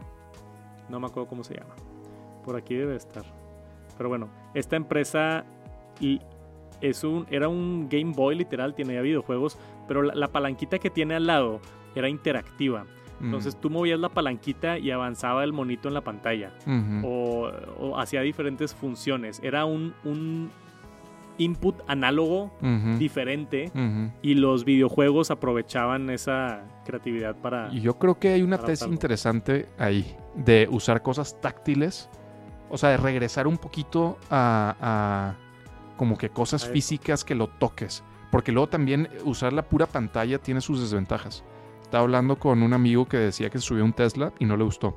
No me acuerdo cómo se llama. Por aquí debe estar. Pero bueno, esta empresa y es un, era un Game Boy literal, tenía videojuegos, pero la, la palanquita que tiene al lado era interactiva. Mm. Entonces tú movías la palanquita y avanzaba el monito en la pantalla. O, o hacía diferentes funciones. Era un, un input análogo diferente y los videojuegos aprovechaban esa creatividad para... Y yo creo que hay una tesis interesante ahí de usar cosas táctiles, o sea, de regresar un poquito a, a como que cosas A físicas que lo toques, porque luego también usar la pura pantalla tiene sus desventajas. Estaba hablando con un amigo que decía que subió un Tesla y no le gustó.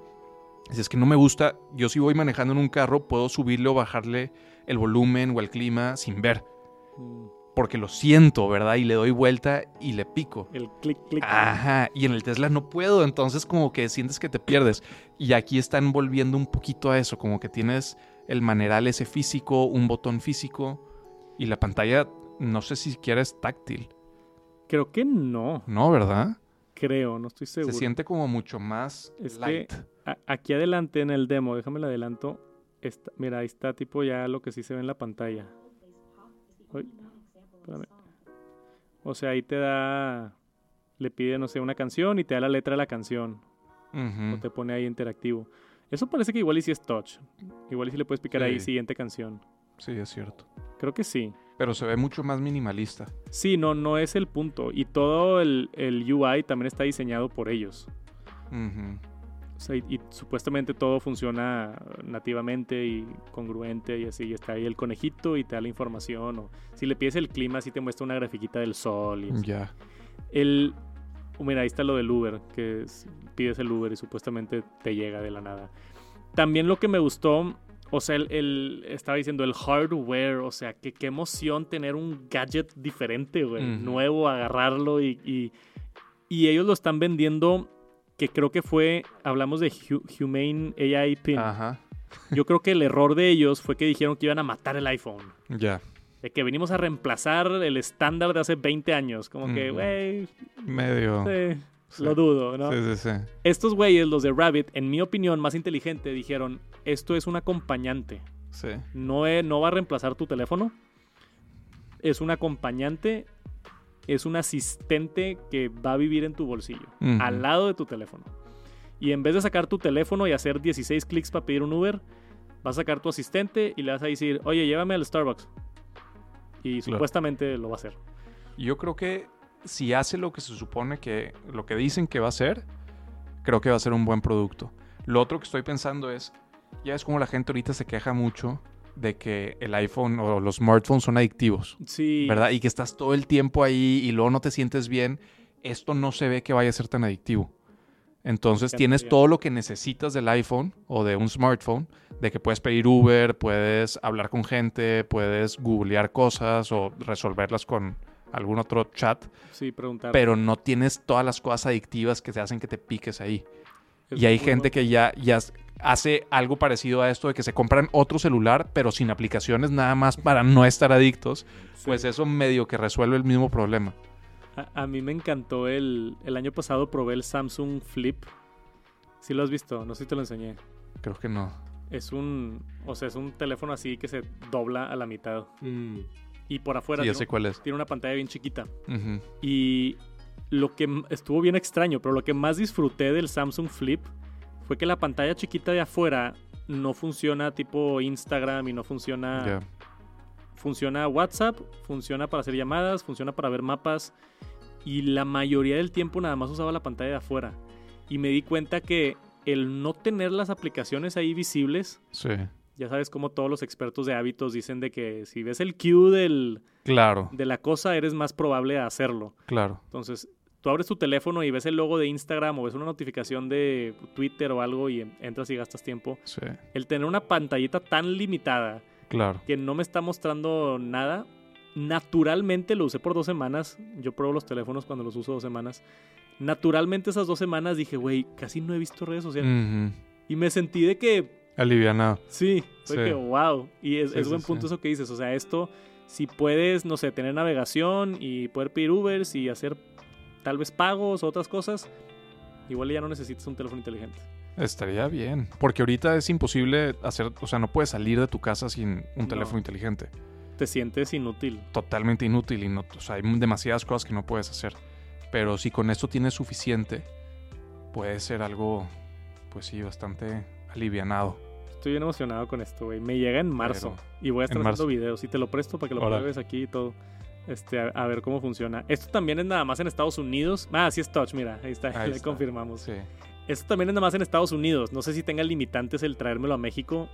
Dice, es que no me gusta, yo si voy manejando en un carro puedo subirle o bajarle el volumen o el clima sin ver, Mm, porque lo siento, ¿verdad? Y le doy vuelta y le pico. El clic, clic. Ajá, y en el Tesla no puedo, entonces como que sientes que te pierdes. Y aquí están volviendo un poquito a eso, como que tienes el maneral ese físico, un botón físico, y la pantalla no sé si siquiera es táctil, Creo que no, ¿no? ¿Verdad? Creo, no estoy seguro. Se siente como mucho más Es light. Aquí adelante en el demo, déjame el adelanto. Está, mira, ahí está tipo ya lo que sí se ve en la pantalla. Uy. O sea, ahí te da... Le pide, no sé, una canción y te da la letra de la canción. O te pone ahí interactivo. Eso parece que igual y si es touch. Igual y si le puedes picar ahí siguiente canción. Sí, es cierto. Creo que sí. Pero se ve mucho más minimalista. Sí, no, no es el punto. Y todo el, el UI también está diseñado por ellos. O sea, y, y supuestamente todo funciona nativamente y congruente y así. Y está ahí el conejito y te da la información. O si le pides el clima, sí te muestra una grafiquita del sol. Ya. El, oh, mira, ahí está lo del Uber, que es- pides el Uber y supuestamente te llega de la nada. También lo que me gustó, o sea, el, el- estaba diciendo el hardware, o sea, que qué emoción tener un gadget diferente, güey, nuevo, agarrarlo y, y, y ellos lo están vendiendo, que creo que fue, hablamos de Hu- Humane AI Pin. Ajá. Yo creo que el error de ellos fue que dijeron que iban a matar el iPhone. Ya. De que venimos a reemplazar el estándar de hace 20 años. Como que, güey, Medio. sí, Sí. lo dudo, ¿no? Sí, sí, sí. Estos güeyes, los de Rabbit, en mi opinión, más inteligente, dijeron, esto es un acompañante. Sí. No, es- no va a reemplazar tu teléfono. Es un acompañante. Es un asistente que va a vivir en tu bolsillo, al lado de tu teléfono. Y en vez de sacar tu teléfono y hacer 16 clics para pedir un Uber, vas a sacar tu asistente y le vas a decir, oye, llévame al Starbucks. Y Claro. supuestamente lo va a hacer. Yo creo que si hace lo que se supone que, lo que dicen que va a hacer, creo que va a ser un buen producto. Lo otro que estoy pensando es, ya es como la gente ahorita se queja mucho de que el iPhone o los smartphones son adictivos, Sí. ¿verdad? Y que estás todo el tiempo ahí y luego no te sientes bien. Esto no se ve que vaya a ser tan adictivo. Entonces tienes todo lo que necesitas del iPhone o de un smartphone, de que puedes pedir Uber, puedes hablar con gente, puedes googlear cosas o resolverlas con algún otro chat Sí, preguntar. pero no tienes todas las cosas adictivas que te hacen que te piques ahí. Es y hay gente bueno. que ya, ya hace algo parecido a esto de que se compran otro celular, pero sin aplicaciones nada más para no estar adictos. Sí. Pues eso medio que resuelve el mismo problema. A, a mí me encantó el, el año pasado probé el Samsung Flip. Sí lo has visto, no sé si te lo enseñé. Creo que no. Es un, o sea, es un teléfono así que se dobla a la mitad y por afuera Sí, ya tiene, sé cuál es. tiene una pantalla bien chiquita. Y lo que estuvo bien extraño, pero lo que más disfruté del Samsung Flip fue que la pantalla chiquita de afuera no funciona tipo Instagram y no funciona funciona WhatsApp, funciona para hacer llamadas, funciona para ver mapas y la mayoría del tiempo nada más usaba la pantalla de afuera. Y me di cuenta que el no tener las aplicaciones ahí visibles, Sí. ya sabes como todos los expertos de hábitos dicen de que si ves el cue del, Claro, de la cosa eres más probable a hacerlo. claro. Entonces, tú abres tu teléfono y ves el logo de Instagram o ves una notificación de Twitter o algo y en- entras y gastas tiempo. Sí, El tener una pantallita tan limitada claro. que no me está mostrando nada. Naturalmente lo usé por dos semanas. Yo pruebo los teléfonos cuando los uso dos semanas. Naturalmente esas dos semanas dije, güey, casi no he visto redes sociales. Ujú. Y me sentí de que, Alivianado. sí, fue Sí. que, wow. Y es, Sí, es buen punto eso que dices. O sea, esto, si puedes, no sé, tener navegación y poder pedir Ubers y hacer tal vez pagos o otras cosas, igual ya no necesitas un teléfono inteligente. Estaría bien. Porque ahorita es imposible hacer, o sea, no puedes salir de tu casa sin un No. teléfono inteligente. Te sientes inútil. Totalmente inútil y no, o sea, hay demasiadas cosas que no puedes hacer. Pero si con esto tienes suficiente, puede ser algo, pues sí, bastante alivianado. Estoy bien emocionado con esto, güey. Me llega en marzo y voy a estar en haciendo marzo. videos y te lo presto para que lo pruebes aquí y todo. Este, a, a ver cómo funciona. Esto también es nada más en Estados Unidos. Ah, sí es touch, mira, ahí está, Ahí le está. confirmamos. Sí. Esto también es nada más en Estados Unidos. No sé si tenga limitantes el traérmelo a México.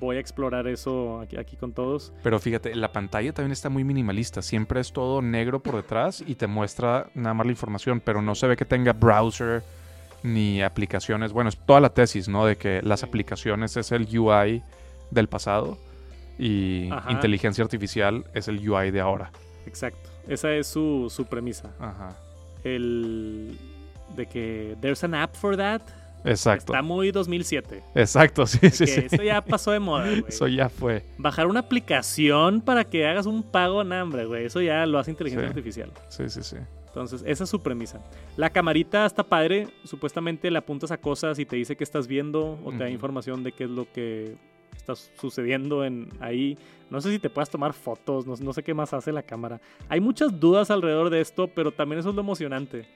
Voy a explorar eso aquí, aquí con todos. Pero fíjate, la pantalla también está muy minimalista. Siempre es todo negro por detrás y te muestra nada más la información, pero no se ve que tenga browser ni aplicaciones. Bueno, es toda la tesis, ¿no? De que las aplicaciones es el UI del pasado y Ajá. inteligencia artificial es el UI de ahora. Exacto. Esa es su, su premisa. Ajá. El de que there's an app for that. Exacto. Está muy 2007. Exacto, sí, sí, que sí. Eso ya pasó de moda, güey. Eso ya fue. Bajar una aplicación para que hagas un pago, no, hombre, güey. Eso ya lo hace inteligencia Sí. artificial. Sí, sí, sí. Entonces, esa es su premisa. La camarita está padre. Supuestamente le apuntas a cosas y te dice que estás viendo o te da información de qué es lo que está sucediendo en ahí. No sé si te puedas tomar fotos, no, no sé qué más hace la cámara. Hay muchas dudas alrededor de esto, pero también eso es lo emocionante.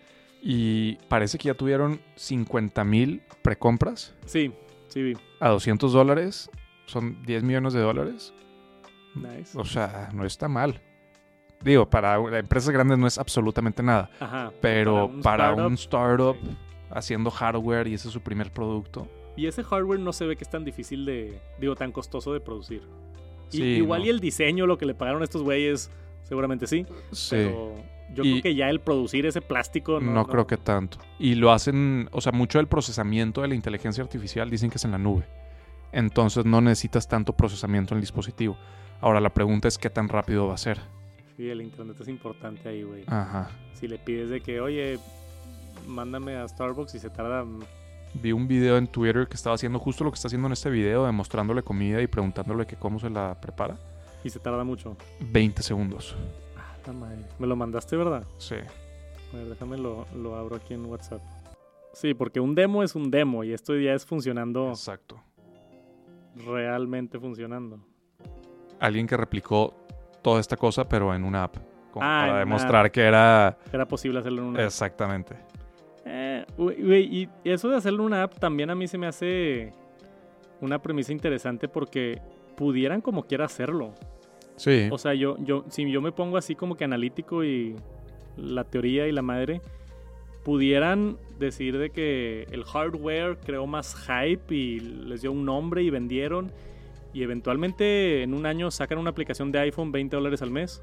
Y parece que ya tuvieron 50 mil precompras Sí, sí vi. a 200 dólares. Son 10 millones de dólares. Nice. O sea, no está mal. Digo, para empresas grandes no es absolutamente nada. Ajá. Pero para un startup, sí. haciendo hardware y ese es su primer producto. Y ese hardware no se ve que es tan difícil de, digo, tan costoso de producir. Y- Sí, igual no. y el diseño, lo que le pagaron a estos güeyes, seguramente sí. Sí. Pero yo Y- creo que ya el producir ese plástico No, no, creo que tanto. Y lo hacen, o sea, mucho del procesamiento de la inteligencia artificial dicen que es en la nube. Entonces no necesitas tanto procesamiento en el dispositivo. Ahora la pregunta es qué tan rápido va a ser. Sí, el internet es importante ahí, güey. Ajá. Si le pides de que, oye, mándame a Starbucks y se tarda. Vi un video en Twitter que estaba haciendo justo lo que está haciendo en este video, demostrándole comida y preguntándole que cómo se la prepara. Y se tarda mucho. 20 segundos. Ah, la madre. Me lo mandaste, ¿verdad? Sí. A ver, déjame lo, lo abro aquí en WhatsApp. Sí, porque un demo es un demo y esto ya es funcionando, Exacto. realmente funcionando. Alguien que replicó toda esta cosa, pero en una app. Como Ah, para demostrar que era Era posible hacerlo en una exactamente. Eh, güey, y eso de hacerlo en una app también a mí se me hace una premisa interesante porque pudieran como quiera hacerlo. Sí. O sea, yo, yo, si yo me pongo así como que analítico y la teoría y la madre, pudieran decir de que el hardware creó más hype y les dio un nombre y vendieron. Y eventualmente en un año sacan una aplicación de iPhone 20 dólares al mes.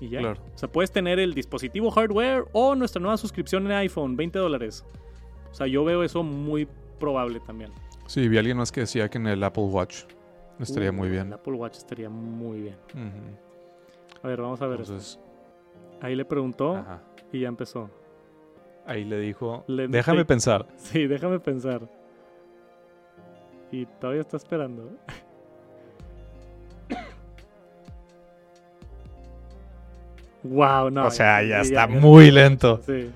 Y ya. Claro. O sea, puedes tener el dispositivo hardware o nuestra nueva suscripción en iPhone, 20 dólares. O sea, yo veo eso muy probable también. Sí, vi a alguien más que decía que en el Apple Watch estaría Uh, muy bien. El Apple Watch estaría muy bien. A ver, vamos a ver. esto. Ahí le preguntó ajá. y ya empezó. ahí le dijo, Le- déjame pensar. Sí, déjame pensar. Y todavía está esperando. Wow, no. o sea, ya sí, está muy lento. Sí.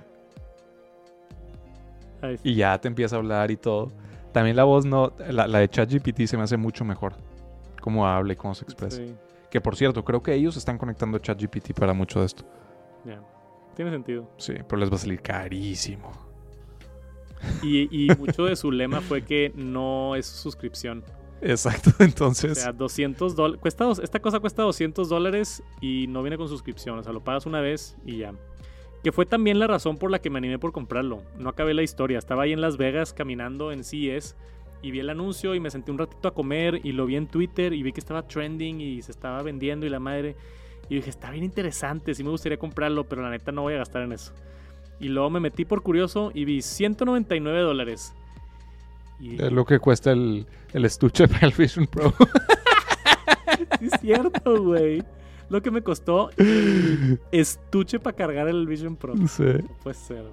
Ahí. Y ya te empieza a hablar y todo. También la voz no, la, la de ChatGPT se me hace mucho mejor. Cómo habla y cómo se expresa. Sí, Que por cierto, creo que ellos están conectando ChatGPT para mucho de esto. ya. Tiene sentido. Sí, pero les va a salir carísimo. Y, y mucho de su lema fue que no es suscripción. Exacto, O entonces. sea, 200 dólares. Esta cosa cuesta 200 dólares y no viene con suscripción. O sea, lo pagas una vez y ya. Que fue también la razón por la que me animé por comprarlo. No acabé la historia. Estaba ahí en Las Vegas caminando en CES y vi el anuncio y me senté un ratito a comer y lo vi en Twitter y vi que estaba trending y se estaba vendiendo y la madre. Y dije, está bien interesante, sí me gustaría comprarlo, pero la neta no voy a gastar en eso. Y luego me metí por curioso y vi 199 dólares. Y Es lo que cuesta el, el estuche para el Vision Pro. Sí es cierto, güey. Lo que me costó el estuche para cargar el Vision Pro. sí. No puede ser.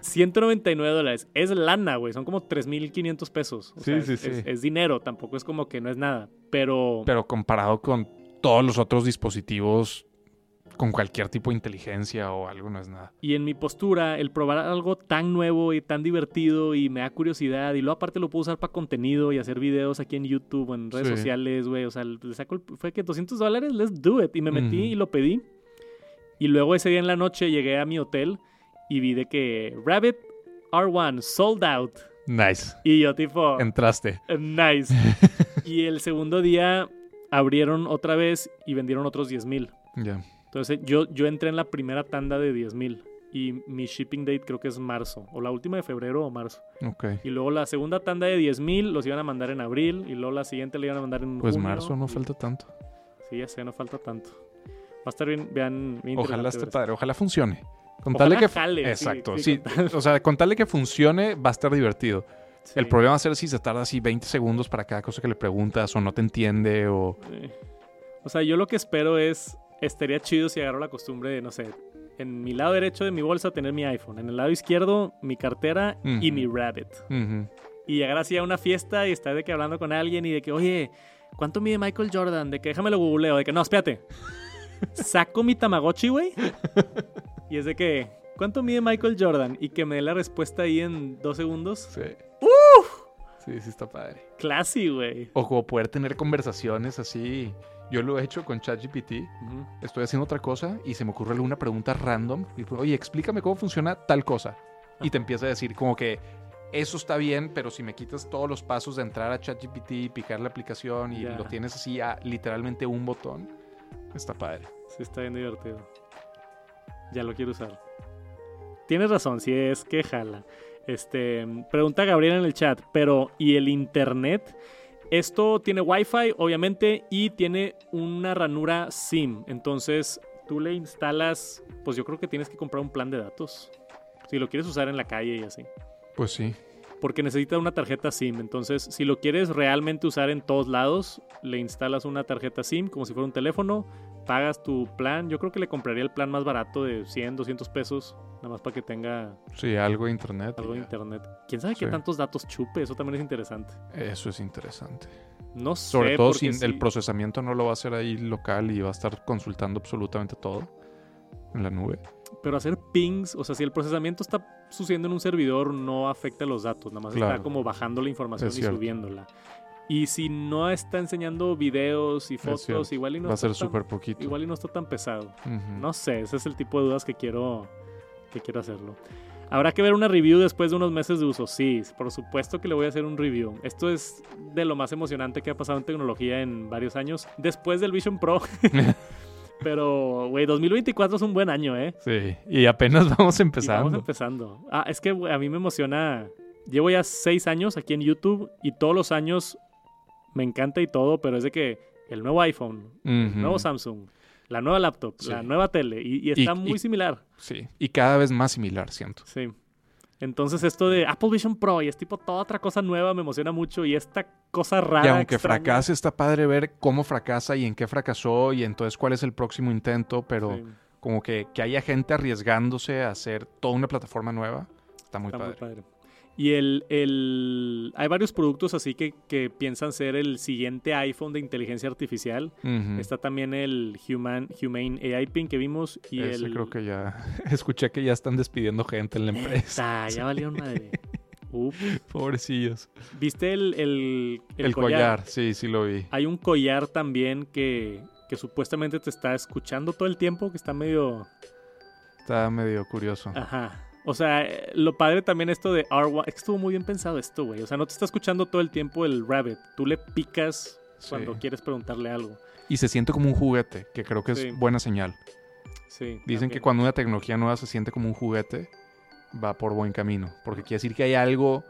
199 dólares. Es lana, güey. Son como 3.500 pesos. O Sí, sea, sí, es, sí. es- es dinero. Tampoco es como que no es nada. Pero, Pero comparado con todos los otros dispositivos con cualquier tipo de inteligencia o algo, no es nada. Y en mi postura, el probar algo tan nuevo y tan divertido y me da curiosidad. Y luego aparte lo puedo usar para contenido y hacer videos aquí en YouTube o en redes Sí. sociales, güey. O sea, le saco el- fue que 200 dólares, let's do it. Y me metí y lo pedí. Y luego ese día en la noche llegué a mi hotel y vi de que Rabbit R1 sold out. Nice. Y yo tipo, Entraste. nice. y el segundo día abrieron otra vez y vendieron otros 10 mil. Ya. Entonces yo, yo entré en la primera tanda de 10 mil. Y mi shipping date creo que es marzo. O la última de febrero o marzo. Ok. Y luego la segunda tanda de 10 mil los iban a mandar en abril. Y luego la siguiente le iban a mandar en Pues junio, marzo no y- falta tanto. Sí, ya sé, no falta tanto. Va a estar bien, bien, bien Ojalá esté padre, ojalá funcione. Con Ojalá tal de que jale, sí, Exacto, sí, sí, con o sea, con tal de que funcione va a estar divertido. El problema va a ser si se tarda así 20 segundos para cada cosa que le preguntas o no te entiende o. O sea, yo lo que espero es, estaría chido si agarro la costumbre de, no sé, en mi lado derecho de mi bolsa tener mi iPhone, en el lado izquierdo mi cartera y mi Rabbit. Ujú. Y llegar así a una fiesta y estar de que hablando con alguien y de que, oye, ¿cuánto mide Michael Jordan? De que déjame lo googleo. De que, no, espérate. Saco mi Tamagotchi, güey. Y es de que, ¿cuánto mide Michael Jordan? Y que me dé la respuesta ahí en dos segundos. Sí. Sí, sí está padre. Classy, güey. O como poder tener conversaciones así. Yo lo he hecho con ChatGPT. Estoy haciendo otra cosa y se me ocurre alguna pregunta random. Y digo, oye, explícame cómo funciona tal cosa. Y te empieza a decir como que eso está bien, pero si me quitas todos los pasos de entrar a ChatGPT, picar la aplicación y lo tienes así a literalmente un botón, está padre. Sí, está bien divertido. Ya lo quiero usar. Tienes razón, si es que jala. Este, pregunta Gabriel en el chat, pero ¿y el internet? Esto tiene Wi-Fi, obviamente, y tiene una ranura SIM. Entonces, tú le instalas, pues yo creo que tienes que comprar un plan de datos. Si lo quieres usar en la calle y así. Pues sí. Porque necesita una tarjeta SIM. Entonces, si lo quieres realmente usar en todos lados, le instalas una tarjeta SIM como si fuera un teléfono, pagas tu plan. Yo creo que le compraría el plan más barato de 100, 200 pesos, nada más para que tenga Sí, algo de internet. algo de internet. ¿Quién sabe qué Sí. tantos datos chupe? Eso también es interesante. Eso es interesante. No sé. Sobre todo si el procesamiento no lo va a hacer ahí local y va a estar consultando absolutamente todo en la nube. Pero hacer pings, o sea, si el procesamiento está sucediendo en un servidor, no afecta los datos, nada más Claro. está como bajando la información Es y cierto. subiéndola. Y si no está enseñando videos y fotos, igual y no va a está ser tan- súper poquito. igual y no está tan pesado. No sé, ese es el tipo de dudas que quiero, que quiero hacerlo. Habrá que ver una review después de unos meses de uso. Sí, por supuesto que le voy a hacer un review. Esto es de lo más emocionante que ha pasado en tecnología en varios años, después del Vision Pro. Pero, güey, 2024 es un buen año, ¿eh? Sí, y apenas vamos Y empezando. vamos empezando. Ah, es que a mí me emociona. Llevo ya seis años aquí en YouTube y todos los años me encanta y todo, pero es de que el nuevo iPhone, el nuevo Samsung, la nueva laptop, Sí. la nueva tele, y, y está Y- muy y- similar. Sí, y cada vez más similar, siento. Sí. Entonces esto de Apple Vision Pro y es tipo toda otra cosa nueva me emociona mucho y esta cosa rara. y aunque extraña, fracase, está padre ver cómo fracasa y en qué fracasó y entonces cuál es el próximo intento, pero sí, como que, que haya gente arriesgándose a hacer toda una plataforma nueva, está muy está padre. muy padre. Y el, el, hay varios productos así que, que piensan ser el siguiente iPhone de inteligencia artificial. Está también el Human, Humane AI Pin que vimos y Ese el... creo que ya... Escuché que ya están despidiendo gente en la empresa. Ah, ya valió madre. Pobrecillos. ¿Viste el, el, El, collar. sí, sí lo vi. Hay un collar también que, que supuestamente te está escuchando todo el tiempo, que está medio... Está medio curioso. Ajá. O sea, lo padre también esto de R1... Es que estuvo muy bien pensado esto, güey. O sea, no te está escuchando todo el tiempo el rabbit. Tú le picas cuando Sí. quieres preguntarle algo. Y se siente como un juguete, que creo que Sí. es buena señal. Sí. Dicen que cuando una tecnología nueva se siente como un juguete, va por buen camino. Porque quiere decir que hay algo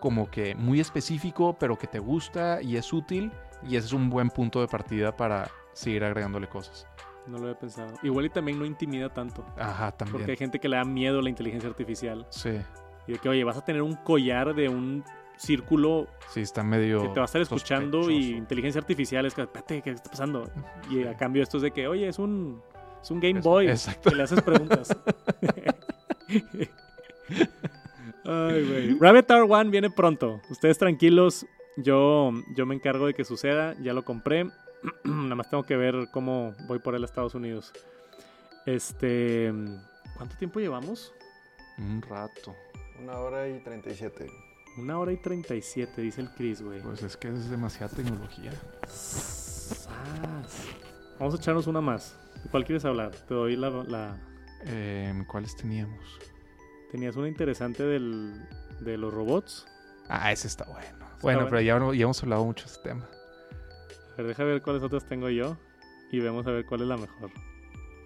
como que muy específico, pero que te gusta y es útil. Y ese es un buen punto de partida para seguir agregándole cosas. No lo había pensado. Igual y también no intimida tanto. Ajá, también. Porque hay gente que le da miedo a la inteligencia artificial. Sí, Y de que, oye, vas a tener un collar de un círculo sí, está medio. que te va a estar escuchando y inteligencia artificial es que, espérate, ¿qué está pasando? Y a cambio esto es de que, oye, es un, es un Game Es- Boy. exacto. Que le haces preguntas. Ay, güey. Rabbit Tower One viene pronto. Ustedes tranquilos. Yo, yo me encargo de que suceda. Ya lo compré. Nada más tengo que ver cómo voy por él a Estados Unidos. Este. ¿Cuánto tiempo llevamos? Un rato. Una hora y 37. Una hora y 37, dice el Chris, güey. Pues es que es demasiada tecnología. Sas. Vamos a echarnos una más. ¿De cuál quieres hablar? Te doy la, la- Em, ¿Cuáles teníamos? Tenías una interesante del, de los robots. Ah, ese está bueno. bueno, bueno. pero ya, ya hemos hablado mucho de ese tema. Ver, deja ver cuáles otras tengo yo. Y vemos a ver cuál es la mejor.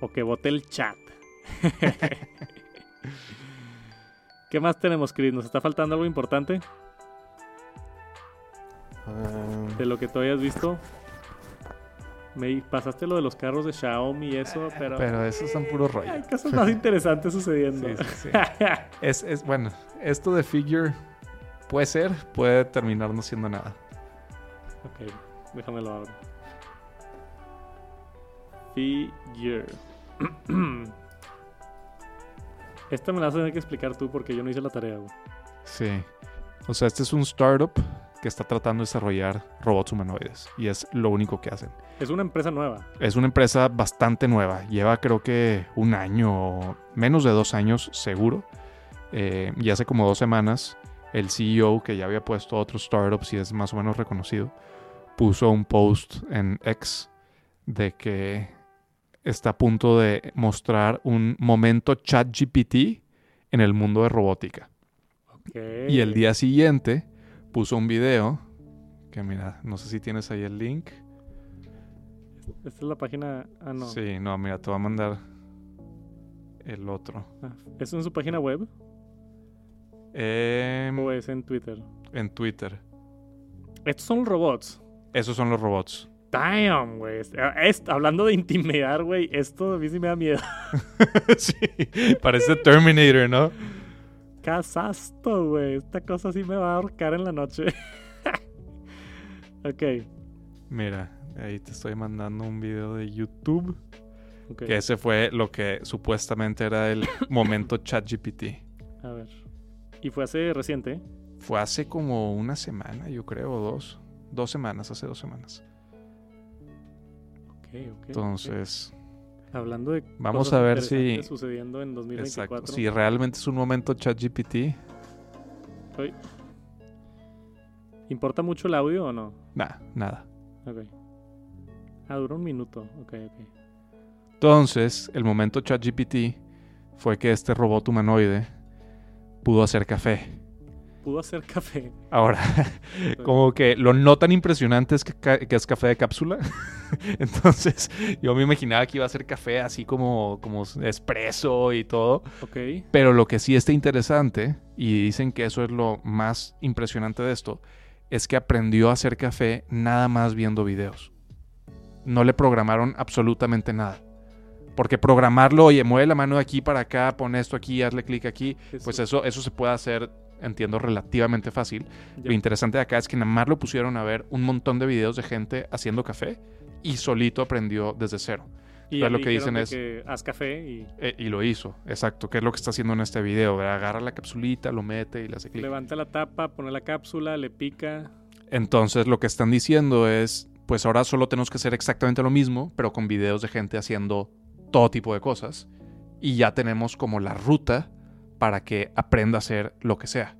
O que vote el chat. ¿Qué más tenemos, Chris? ¿Nos está faltando algo importante Ah, de lo que tú hayas visto? Me pasaste lo de los carros de Xiaomi y eso, pero, Pero esos son puro rollo. hay cosas más interesantes sucediendo. Sí, sí, sí. Es, es bueno, esto de figure puede ser, puede terminar no siendo nada. ok, déjame lo abro. Figure. Esta me la vas a tener que explicar tú porque yo no hice la tarea, güey. Sí. O sea, este es un startup que está tratando de desarrollar robots humanoides y es lo único que hacen. Es una empresa nueva. Es una empresa bastante nueva. Lleva creo que un año, menos de dos años seguro. Eh, y hace como dos semanas el CEO, que ya había puesto otros startups y es más o menos reconocido, puso un post en X de que está a punto de mostrar un momento chat GPT en el mundo de robótica. Y el día siguiente puso un video que mira, no sé si tienes ahí el link. Esta es la página. Ah, no. Sí, no, mira, te voy a mandar el otro. Ah, ¿Es en su página web Em, o es en Twitter? en Twitter. Estos son robots. Esos son los robots. Damn, güey. Hablando de intimidar, güey, esto a mí sí me da miedo. sí, parece Terminator, ¿no? Casasto, güey. Esta cosa sí me va a ahorcar en la noche. ok. Mira, ahí te estoy mandando un video de YouTube. ok. Que ese fue lo que supuestamente era el momento ChatGPT. A ver. Y fue hace reciente. Fue hace como una semana, yo creo, o dos. Dos semanas, hace dos semanas. Ok, ok. Entonces. Hablando de. Vamos cosas a ver si- interesantes sucediendo en 2024. exacto. Si realmente es un momento ChatGPT. ¿Importa mucho el audio o no? nah, nada. Ok. Ah, dura un minuto. Ok, ok. Entonces, el momento ChatGPT fue que este robot humanoide pudo hacer café. Pudo hacer café. Ahora, como que lo no tan impresionante es que, es café de cápsula. Entonces, yo me imaginaba que iba a ser café así como, como espresso y todo. Pero lo que sí está interesante, y dicen que eso es lo más impresionante de esto, es que aprendió a hacer café nada más viendo videos. No le programaron absolutamente nada. Porque programarlo, oye, mueve la mano de aquí para acá, pon esto aquí, hazle clic aquí, pues eso, eso se puede hacer, entiendo, relativamente fácil. Ya. Lo interesante de acá es que nada más lo pusieron a ver un montón de videos de gente haciendo café y solito aprendió desde cero. Y Entonces, lo que dicen es- que haz café y Eh, y lo hizo, exacto. Que es lo que está haciendo en este video. Agarra la capsulita, lo mete y le hace clic. levanta la tapa, pone la cápsula, le pica. Entonces lo que están diciendo es, pues ahora solo tenemos que hacer exactamente lo mismo, pero con videos de gente haciendo todo tipo de cosas. Y ya tenemos como la ruta para que aprenda a hacer lo que sea,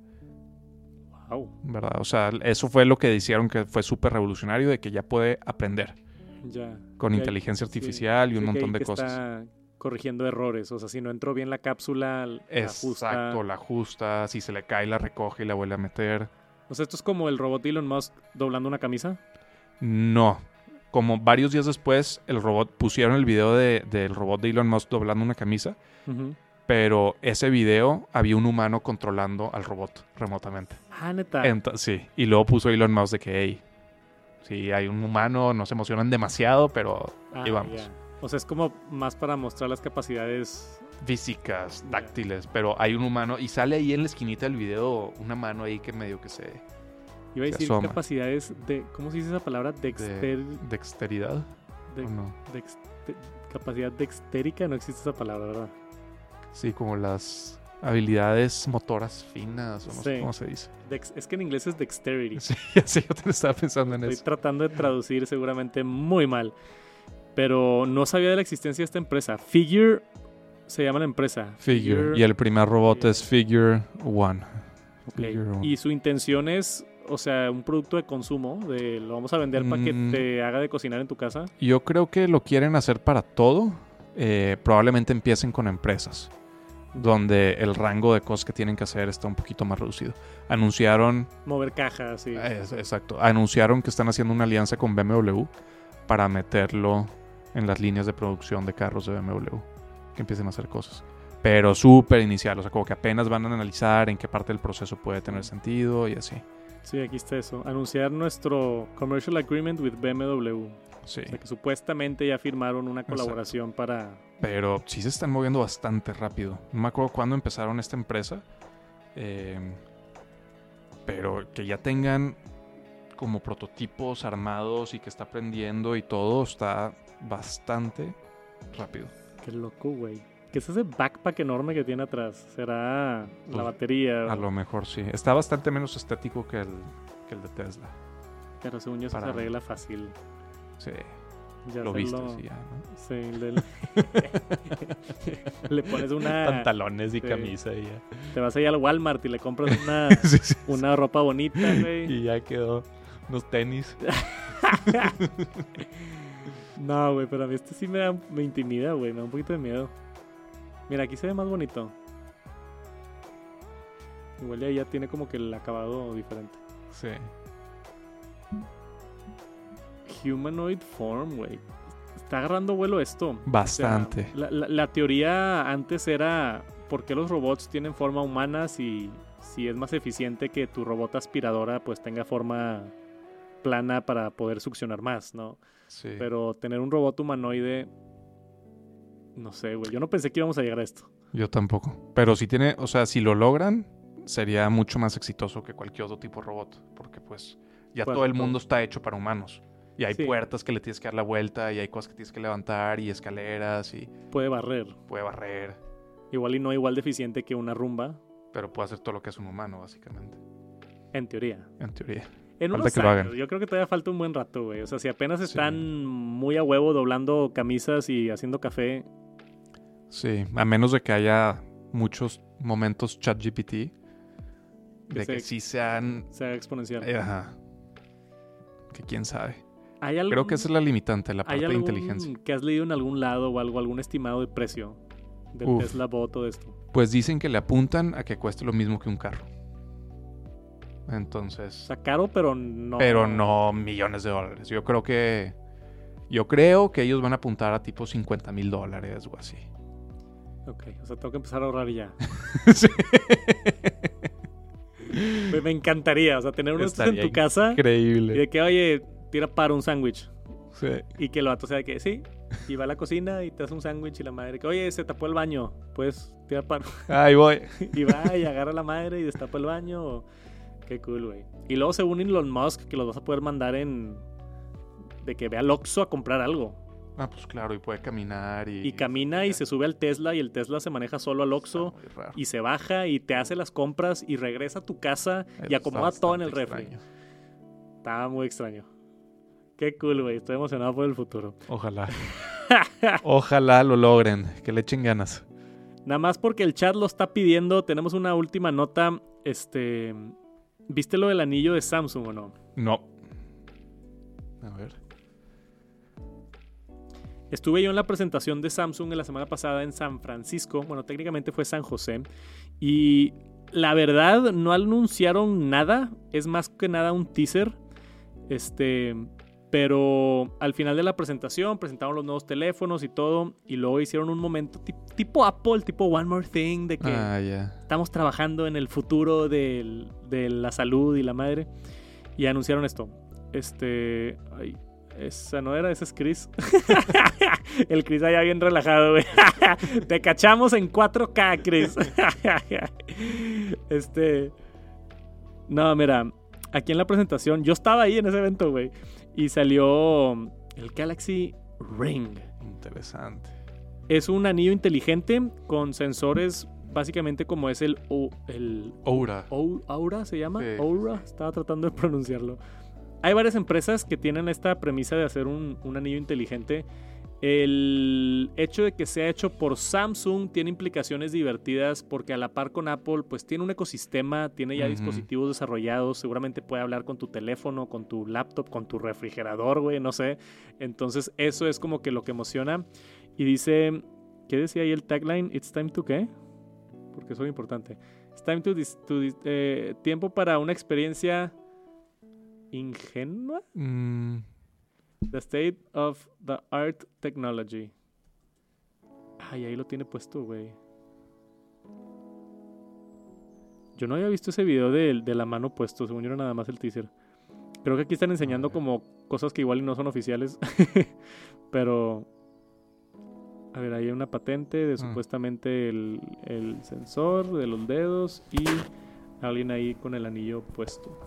Wow. ¿verdad? O sea, eso fue lo que dijeron que fue súper revolucionario, de que ya puede aprender Ya. con inteligencia sí, artificial y un montón de que cosas. Está corrigiendo errores. O sea, si no entró bien la cápsula, la ajusta. Exacto, la ajusta, si se le cae la recoge y la vuelve a meter. O sea, esto es como el robot de Elon Musk doblando una camisa. No. Como varios días después, el robot pusieron el video de- del robot de Elon Musk doblando una camisa, Ujú. Pero ese video había un humano controlando al robot remotamente. Ah, neta. Sí, y luego puso Elon Musk de que, hey, sí, hay un humano, no se emocionan demasiado, pero Ah, ahí vamos. ya. O sea, es como más para mostrar las capacidades. Físicas, táctiles, pero hay un humano, y sale ahí en la esquinita del video una mano ahí que medio que se... Iba a decir asoma. capacidades de. ¿Cómo se dice esa palabra? Dexter. Dexteridad, de- ¿o no? capacidad dextérica. No existe esa palabra, ¿verdad? Sí, como las habilidades motoras finas, o no sé Sí. cómo se dice. Dex- es que en inglés es dexterity. Sí, sé, yo te estaba pensando en Estoy eso. tratando de traducir seguramente muy mal. Pero no sabía de la existencia de esta empresa. Figure se llama la empresa. Figure. Y el primer robot es Figure One. Ok. Figure One. Y su intención es, o sea, un producto de consumo, de lo vamos a vender para que Mm. te haga de cocinar en tu casa. Yo creo que lo quieren hacer para todo. Eh, probablemente empiecen con empresas, donde el rango de cosas que tienen que hacer está un poquito más reducido. Anunciaron, Mover cajas, sí. es- exacto, anunciaron que están haciendo una alianza con BMW para meterlo en las líneas de producción de carros de BMW, que empiecen a hacer cosas. Pero súper inicial, o sea, como que apenas van a analizar en qué parte del proceso puede tener sentido y así. Sí, aquí está eso. Anunciar nuestro commercial agreement with BMW. Sí. O sea, que supuestamente ya firmaron una Exacto. colaboración para... Pero sí se están moviendo bastante rápido. No me acuerdo cuándo empezaron esta empresa. eh, pero que ya tengan como prototipos armados y que está aprendiendo y todo está bastante rápido. Qué loco, güey. ¿Qué es ese backpack enorme que tiene atrás? ¿Será Pues, la batería? A lo mejor sí. Está bastante menos estético que el, que el de Tesla. Pero según yo eso para- se arregla fácil. Sí, Ya lo viste, lo- sí, ya, ¿no? Sí, le, le pones una... Pantalones y sí. camisa y ya. Te vas ahí al Walmart y le compras una, Sí, sí, una ropa bonita, güey. Y ya quedó. Unos tenis. No, güey, pero a mí este sí me, da, me intimida, güey. Me da un poquito de miedo. Mira, aquí se ve más bonito. Igual ya, ya tiene como que el acabado diferente. Sí. Humanoid form, güey. Está agarrando vuelo esto. O sea, Bastante. la, la- la teoría antes era por qué los robots tienen forma humana si, si es más eficiente que tu robot aspiradora pues tenga forma plana para poder succionar más, ¿no? sí. Pero tener un robot humanoide... No sé, güey. Yo no pensé que íbamos a llegar a esto. Yo tampoco. Pero si tiene, o sea, si lo logran, sería mucho más exitoso que cualquier otro tipo de robot. Porque pues ya Pues, todo el todo. mundo está hecho para humanos. Y hay Sí. puertas que le tienes que dar la vuelta y hay cosas que tienes que levantar y escaleras y Puede barrer. puede barrer. Igual y no igual de eficiente que una rumba, Pero puede hacer todo lo que es un humano, básicamente. en teoría. En teoría. En Falta unos que lo hagan. yo creo que todavía falta un buen rato, güey. O sea, si apenas Sí. están muy a huevo doblando camisas y haciendo café, Sí. A menos de que haya muchos momentos chat GPT. De que sí sean. se haga exponencial. eh, Ajá. Que quién sabe. ¿Hay algún, Creo que esa es la limitante, la ¿hay parte de algún inteligencia. que has leído en algún lado o algo, algún estimado de precio del Uf. Tesla Bot o de esto? Pues dicen que le apuntan a que cueste lo mismo que un carro. Entonces. O sea, caro, pero no. Pero no millones de dólares. Yo creo que. Yo creo que ellos van a apuntar a tipo 50 mil dólares o así. Ok, o sea, tengo que empezar a ahorrar ya. Sí. me, me encantaría, o sea, tener uno en tu casa y Increíble. de que, oye, tira para un sándwich. Sí. Y que el vato sea de que sí, y va a la cocina y te hace un sándwich y la madre que, oye, se tapó el baño, puedes tirar para. Ahí voy. y va y agarra a la madre y destapa el baño. Qué cool, güey. Y luego, según Elon Musk, que los vas a poder mandar en. de que ve al Oxxo a comprar algo. Ah, pues claro, y puede caminar y... Y camina y se sube al Tesla y el Tesla se maneja solo al Oxxo y se baja y te hace las compras y regresa a tu casa y acomoda todo en el refri. extraño. Estaba muy extraño. Qué cool, güey. Estoy emocionado por el futuro. Ojalá. Ojalá lo logren, que le echen ganas. Nada más porque el chat lo está pidiendo, tenemos una última nota. Este. ¿Viste lo del anillo de Samsung o no? No. A ver. Estuve yo en la presentación de Samsung en la semana pasada en San Francisco. Bueno, técnicamente fue San José. Y la verdad, no anunciaron nada. Es más que nada un teaser. Este. Pero al final de la presentación presentaron los nuevos teléfonos y todo. Y luego hicieron un momento ti- tipo Apple, tipo One More Thing, de que Ah, estamos trabajando en el futuro del- de la salud y la madre. Y anunciaron esto. Este. Ay, esa no era, ese es Chris. el Chris allá bien relajado, güey. Te cachamos en 4K, Chris. este. No, mira. Aquí en la presentación, yo estaba ahí en ese evento, güey. Y salió el Galaxy Ring. Interesante. Es un anillo inteligente con sensores, básicamente como es el, el Aura. Aura, ¿se llama? Sí, sí, Aura, estaba tratando de pronunciarlo. Hay varias empresas que tienen esta premisa de hacer un, un anillo inteligente. El hecho de que sea hecho por Samsung tiene implicaciones divertidas porque a la par con Apple, pues tiene un ecosistema, tiene ya dispositivos desarrollados, seguramente puede hablar con tu teléfono, con tu laptop, con tu refrigerador, güey, no sé. Entonces eso es como que lo que emociona. Y dice, ¿qué decía ahí el tagline? It's time to qué? Porque eso es importante. It's time to, dis- to dis- eh, tiempo para una experiencia ingenua. Mm, The state of the art technology. Ay, ahí lo tiene puesto, güey. Yo no había visto ese video de, de la mano puesto, según yo era nada más el teaser. Creo que aquí están enseñando como cosas que igual no son oficiales. Pero. A ver, ahí hay una patente de supuestamente el, el sensor de los dedos y alguien ahí con el anillo puesto.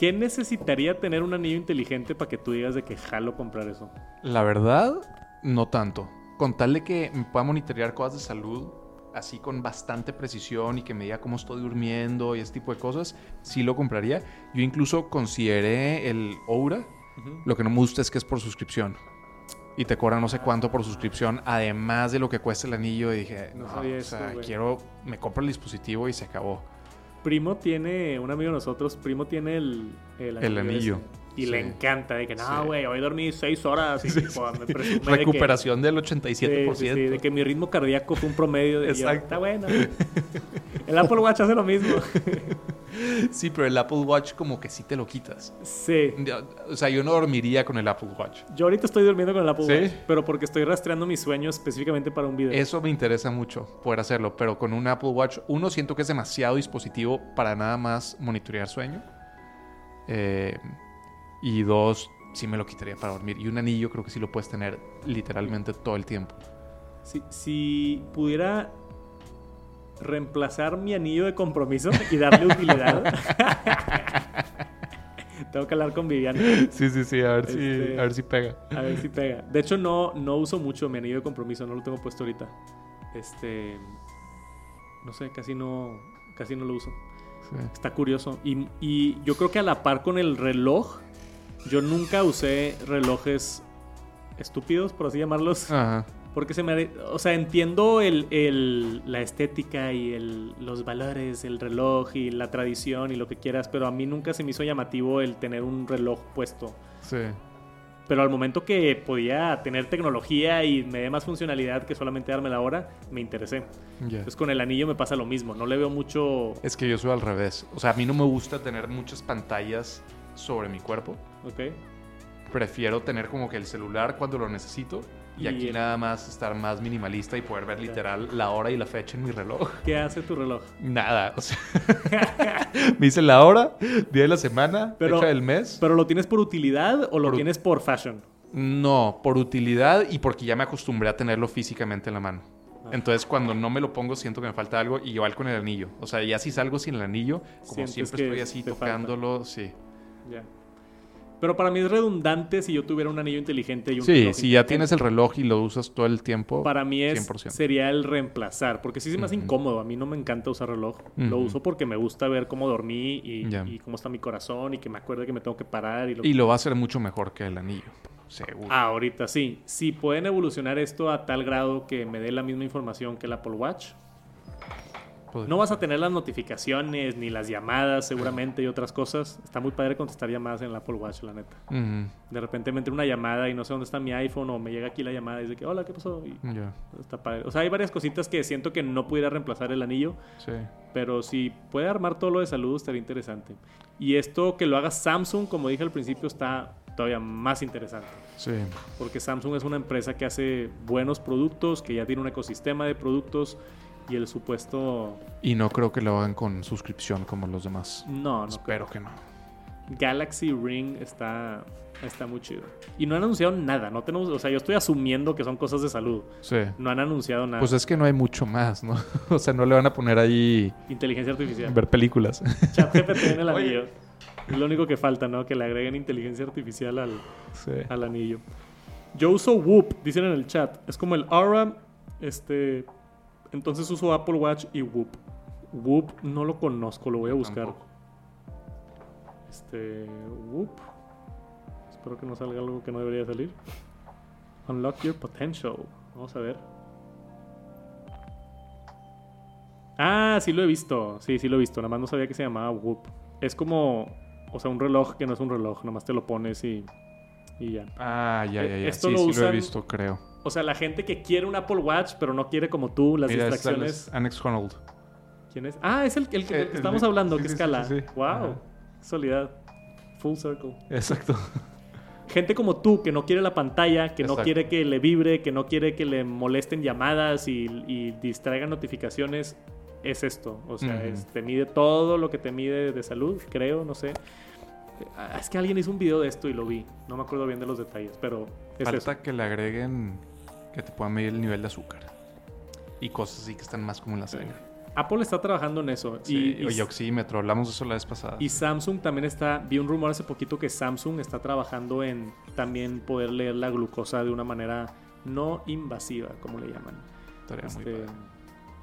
¿Qué necesitaría tener un anillo inteligente para que tú digas de que jalo comprar eso? La verdad, no tanto. Con tal de que me pueda monitorear cosas de salud, así con bastante precisión y que me diga cómo estoy durmiendo y ese tipo de cosas, sí lo compraría. Yo incluso consideré el Oura. Lo que no me gusta es que es por suscripción. Y te cobran no sé cuánto por suscripción, además de lo que cuesta el anillo. Y dije, No no, o sea, quiero, me compro el dispositivo y se acabó. Primo tiene, un amigo de nosotros, Primo tiene el, el El anillo. ese. Y le Sí. encanta, de que no, Sí. güey, hoy dormí seis horas. Y tipo, me presume de que- Recuperación del Sí, 87%. sí, sí, de que mi ritmo cardíaco fue un promedio de y yo, Exacto. Está bueno. El Apple Watch hace lo mismo. Sí, pero el Apple Watch como que sí te lo quitas. Sí. O sea, yo no dormiría con el Apple Watch. Yo ahorita estoy durmiendo con el Apple ¿Sí? Watch, pero porque estoy rastreando mi sueño específicamente para un video. Eso me interesa mucho, poder hacerlo, pero con un Apple Watch, uno, siento que es demasiado dispositivo para nada más monitorear sueño. Eh, y dos, sí me lo quitaría para dormir. Y un anillo creo que sí lo puedes tener literalmente todo el tiempo. Si, si pudiera reemplazar mi anillo de compromiso y darle utilidad. Tengo que hablar con Viviana Sí, sí, sí, a ver, Este- a ver si pega. a ver si pega. De hecho, no, no uso mucho mi anillo de compromiso, no lo tengo puesto ahorita. Este. No sé, casi no. Casi no lo uso. Sí. Está curioso. Y, y yo creo que a la par con el reloj, yo nunca usé relojes estúpidos, por así llamarlos. Ajá. Porque se me... O sea, entiendo el, el- la estética y el, los valores, el reloj y la tradición y lo que quieras, pero a mí nunca se me hizo llamativo el tener un reloj puesto. Sí. Pero al momento que podía tener tecnología y me dé más funcionalidad que solamente darme la hora, me interesé. Ya. Entonces con el anillo me pasa lo mismo, no le veo mucho... Es que yo soy al revés. O sea, a mí no me gusta tener muchas pantallas sobre mi cuerpo. ¿Ok? Prefiero tener como que el celular cuando lo necesito. Y, Y aquí el- nada más estar más minimalista y poder ver literal la hora y la fecha en mi reloj. ¿Qué hace tu reloj? Nada, o sea, me dice la hora, día de la semana, Pero- fecha del mes. ¿Pero lo tienes por utilidad o lo Por- tienes por fashion? No, por utilidad y porque ya me acostumbré a tenerlo físicamente en la mano. Ah. Entonces cuando no me lo pongo siento que me falta algo y igual con el anillo. O sea, ya si salgo sin el anillo, como siempre estoy así falta. tocándolo, sí. Ya. Pero para mí es redundante si yo tuviera un anillo inteligente y un Sí, reloj si ya tienes el reloj y lo usas todo el tiempo. Para mí es, 100%. sería el reemplazar, porque sí se me hace incómodo. A mí no me encanta usar reloj. Lo uso porque me gusta ver cómo dormí y, cómo está mi corazón y que me acuerde que me tengo que parar. Y lo Y lo va a hacer mucho mejor que el anillo. Seguro. Ah, ahorita sí. Si pueden evolucionar esto a tal grado que me dé la misma información que el Apple Watch, No vas a tener las notificaciones ni las llamadas seguramente y otras cosas. Está muy padre contestar llamadas en el Apple Watch, la neta. De repente me entra una llamada y no sé dónde está mi iPhone o me llega aquí la llamada y dice que hola, ¿qué pasó? Y está padre. O sea, hay varias cositas que siento que no pudiera reemplazar el anillo, sí. pero si puede armar todo lo de salud estaría interesante. Y esto que lo haga Samsung, como dije al principio, está todavía más interesante. Sí. Porque Samsung es una empresa que hace buenos productos, que ya tiene un ecosistema de productos y el supuesto... Y no creo que lo hagan con suscripción como los demás. No, no. Espero que no. Galaxy Ring está, está muy chido. Y no han anunciado nada, no tenemos... O sea, yo estoy asumiendo que son cosas de salud. Sí. No han anunciado nada. Pues es que no hay mucho más, ¿no? o sea, no le van a poner ahí Inteligencia artificial. ver películas. ChatGPT en el anillo. Es lo único que falta, ¿no? Que le agreguen inteligencia artificial al, sí. al anillo. Yo uso Whoop, dicen en el chat. Es como el Aura, este... Entonces uso Apple Watch y Whoop. Whoop no lo conozco, lo voy a buscar. Tampoco. Este... Whoop. Espero que no salga algo que no debería salir. Unlock your potential. Vamos a ver. Ah, sí lo he visto. Sí, sí lo he visto. Nada más no sabía que se llamaba Whoop. Es como... O sea, un reloj que no es un reloj. Nomás te lo pones y... Y ya. Ah, ya, ya, ya. Esto sí, lo sí lo he visto, creo. O sea, la gente que quiere un Apple Watch, pero no quiere como tú las Mira, es distracciones. Alex- Annex Honnold. ¿Quién es? Ah, es el, el que, Eh, el que el estamos hablando, sí, que sí, escala. sí. Wow. Ajá. Soledad. Full circle. Exacto. Gente como tú que no quiere la pantalla, que no quiere que le vibre, que no quiere que le molesten llamadas y, y distraigan notificaciones, es esto. O sea, es- te mide todo lo que te mide de salud, creo, no sé. Ah, Es que alguien hizo un video de esto y lo vi. No me acuerdo bien de los detalles, pero es Falta eso. que le agreguen que te puedan medir el nivel de azúcar. Y cosas así que están más como en la sangre. Apple está trabajando en eso. Sí, y, y- oxímetro, hablamos de eso la vez pasada. Y Samsung también está, vi un rumor hace poquito que Samsung está trabajando en también poder leer la glucosa de una manera no invasiva, como le llaman. Estaría muy Este, padre.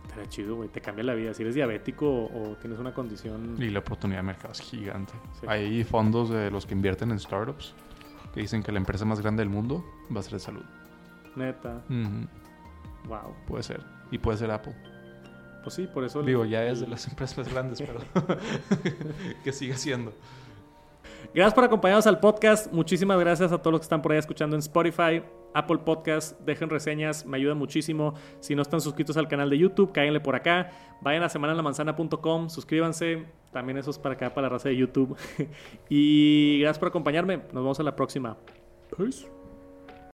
estaría chido, güey, te cambia la vida. Si eres diabético o, o tienes una condición... Y la oportunidad de mercado es gigante. Sí. Hay fondos de los que invierten en startups que dicen que la empresa más grande del mundo va a ser de salud. Neta, wow. Puede ser. Y puede ser Apple. Pues sí, por eso... Digo, ya es de las empresas más grandes, pero que siga siendo. Gracias por acompañarnos al podcast. Muchísimas gracias a todos los que están por ahí escuchando en Spotify, Apple Podcast. Dejen reseñas, me ayuda muchísimo. Si no están suscritos al canal de YouTube, cáiganle por acá. Vayan a semanalamanzana.com, suscríbanse. También eso es para acá, para la raza de YouTube. y gracias por acompañarme. Nos vemos a la próxima. Peace.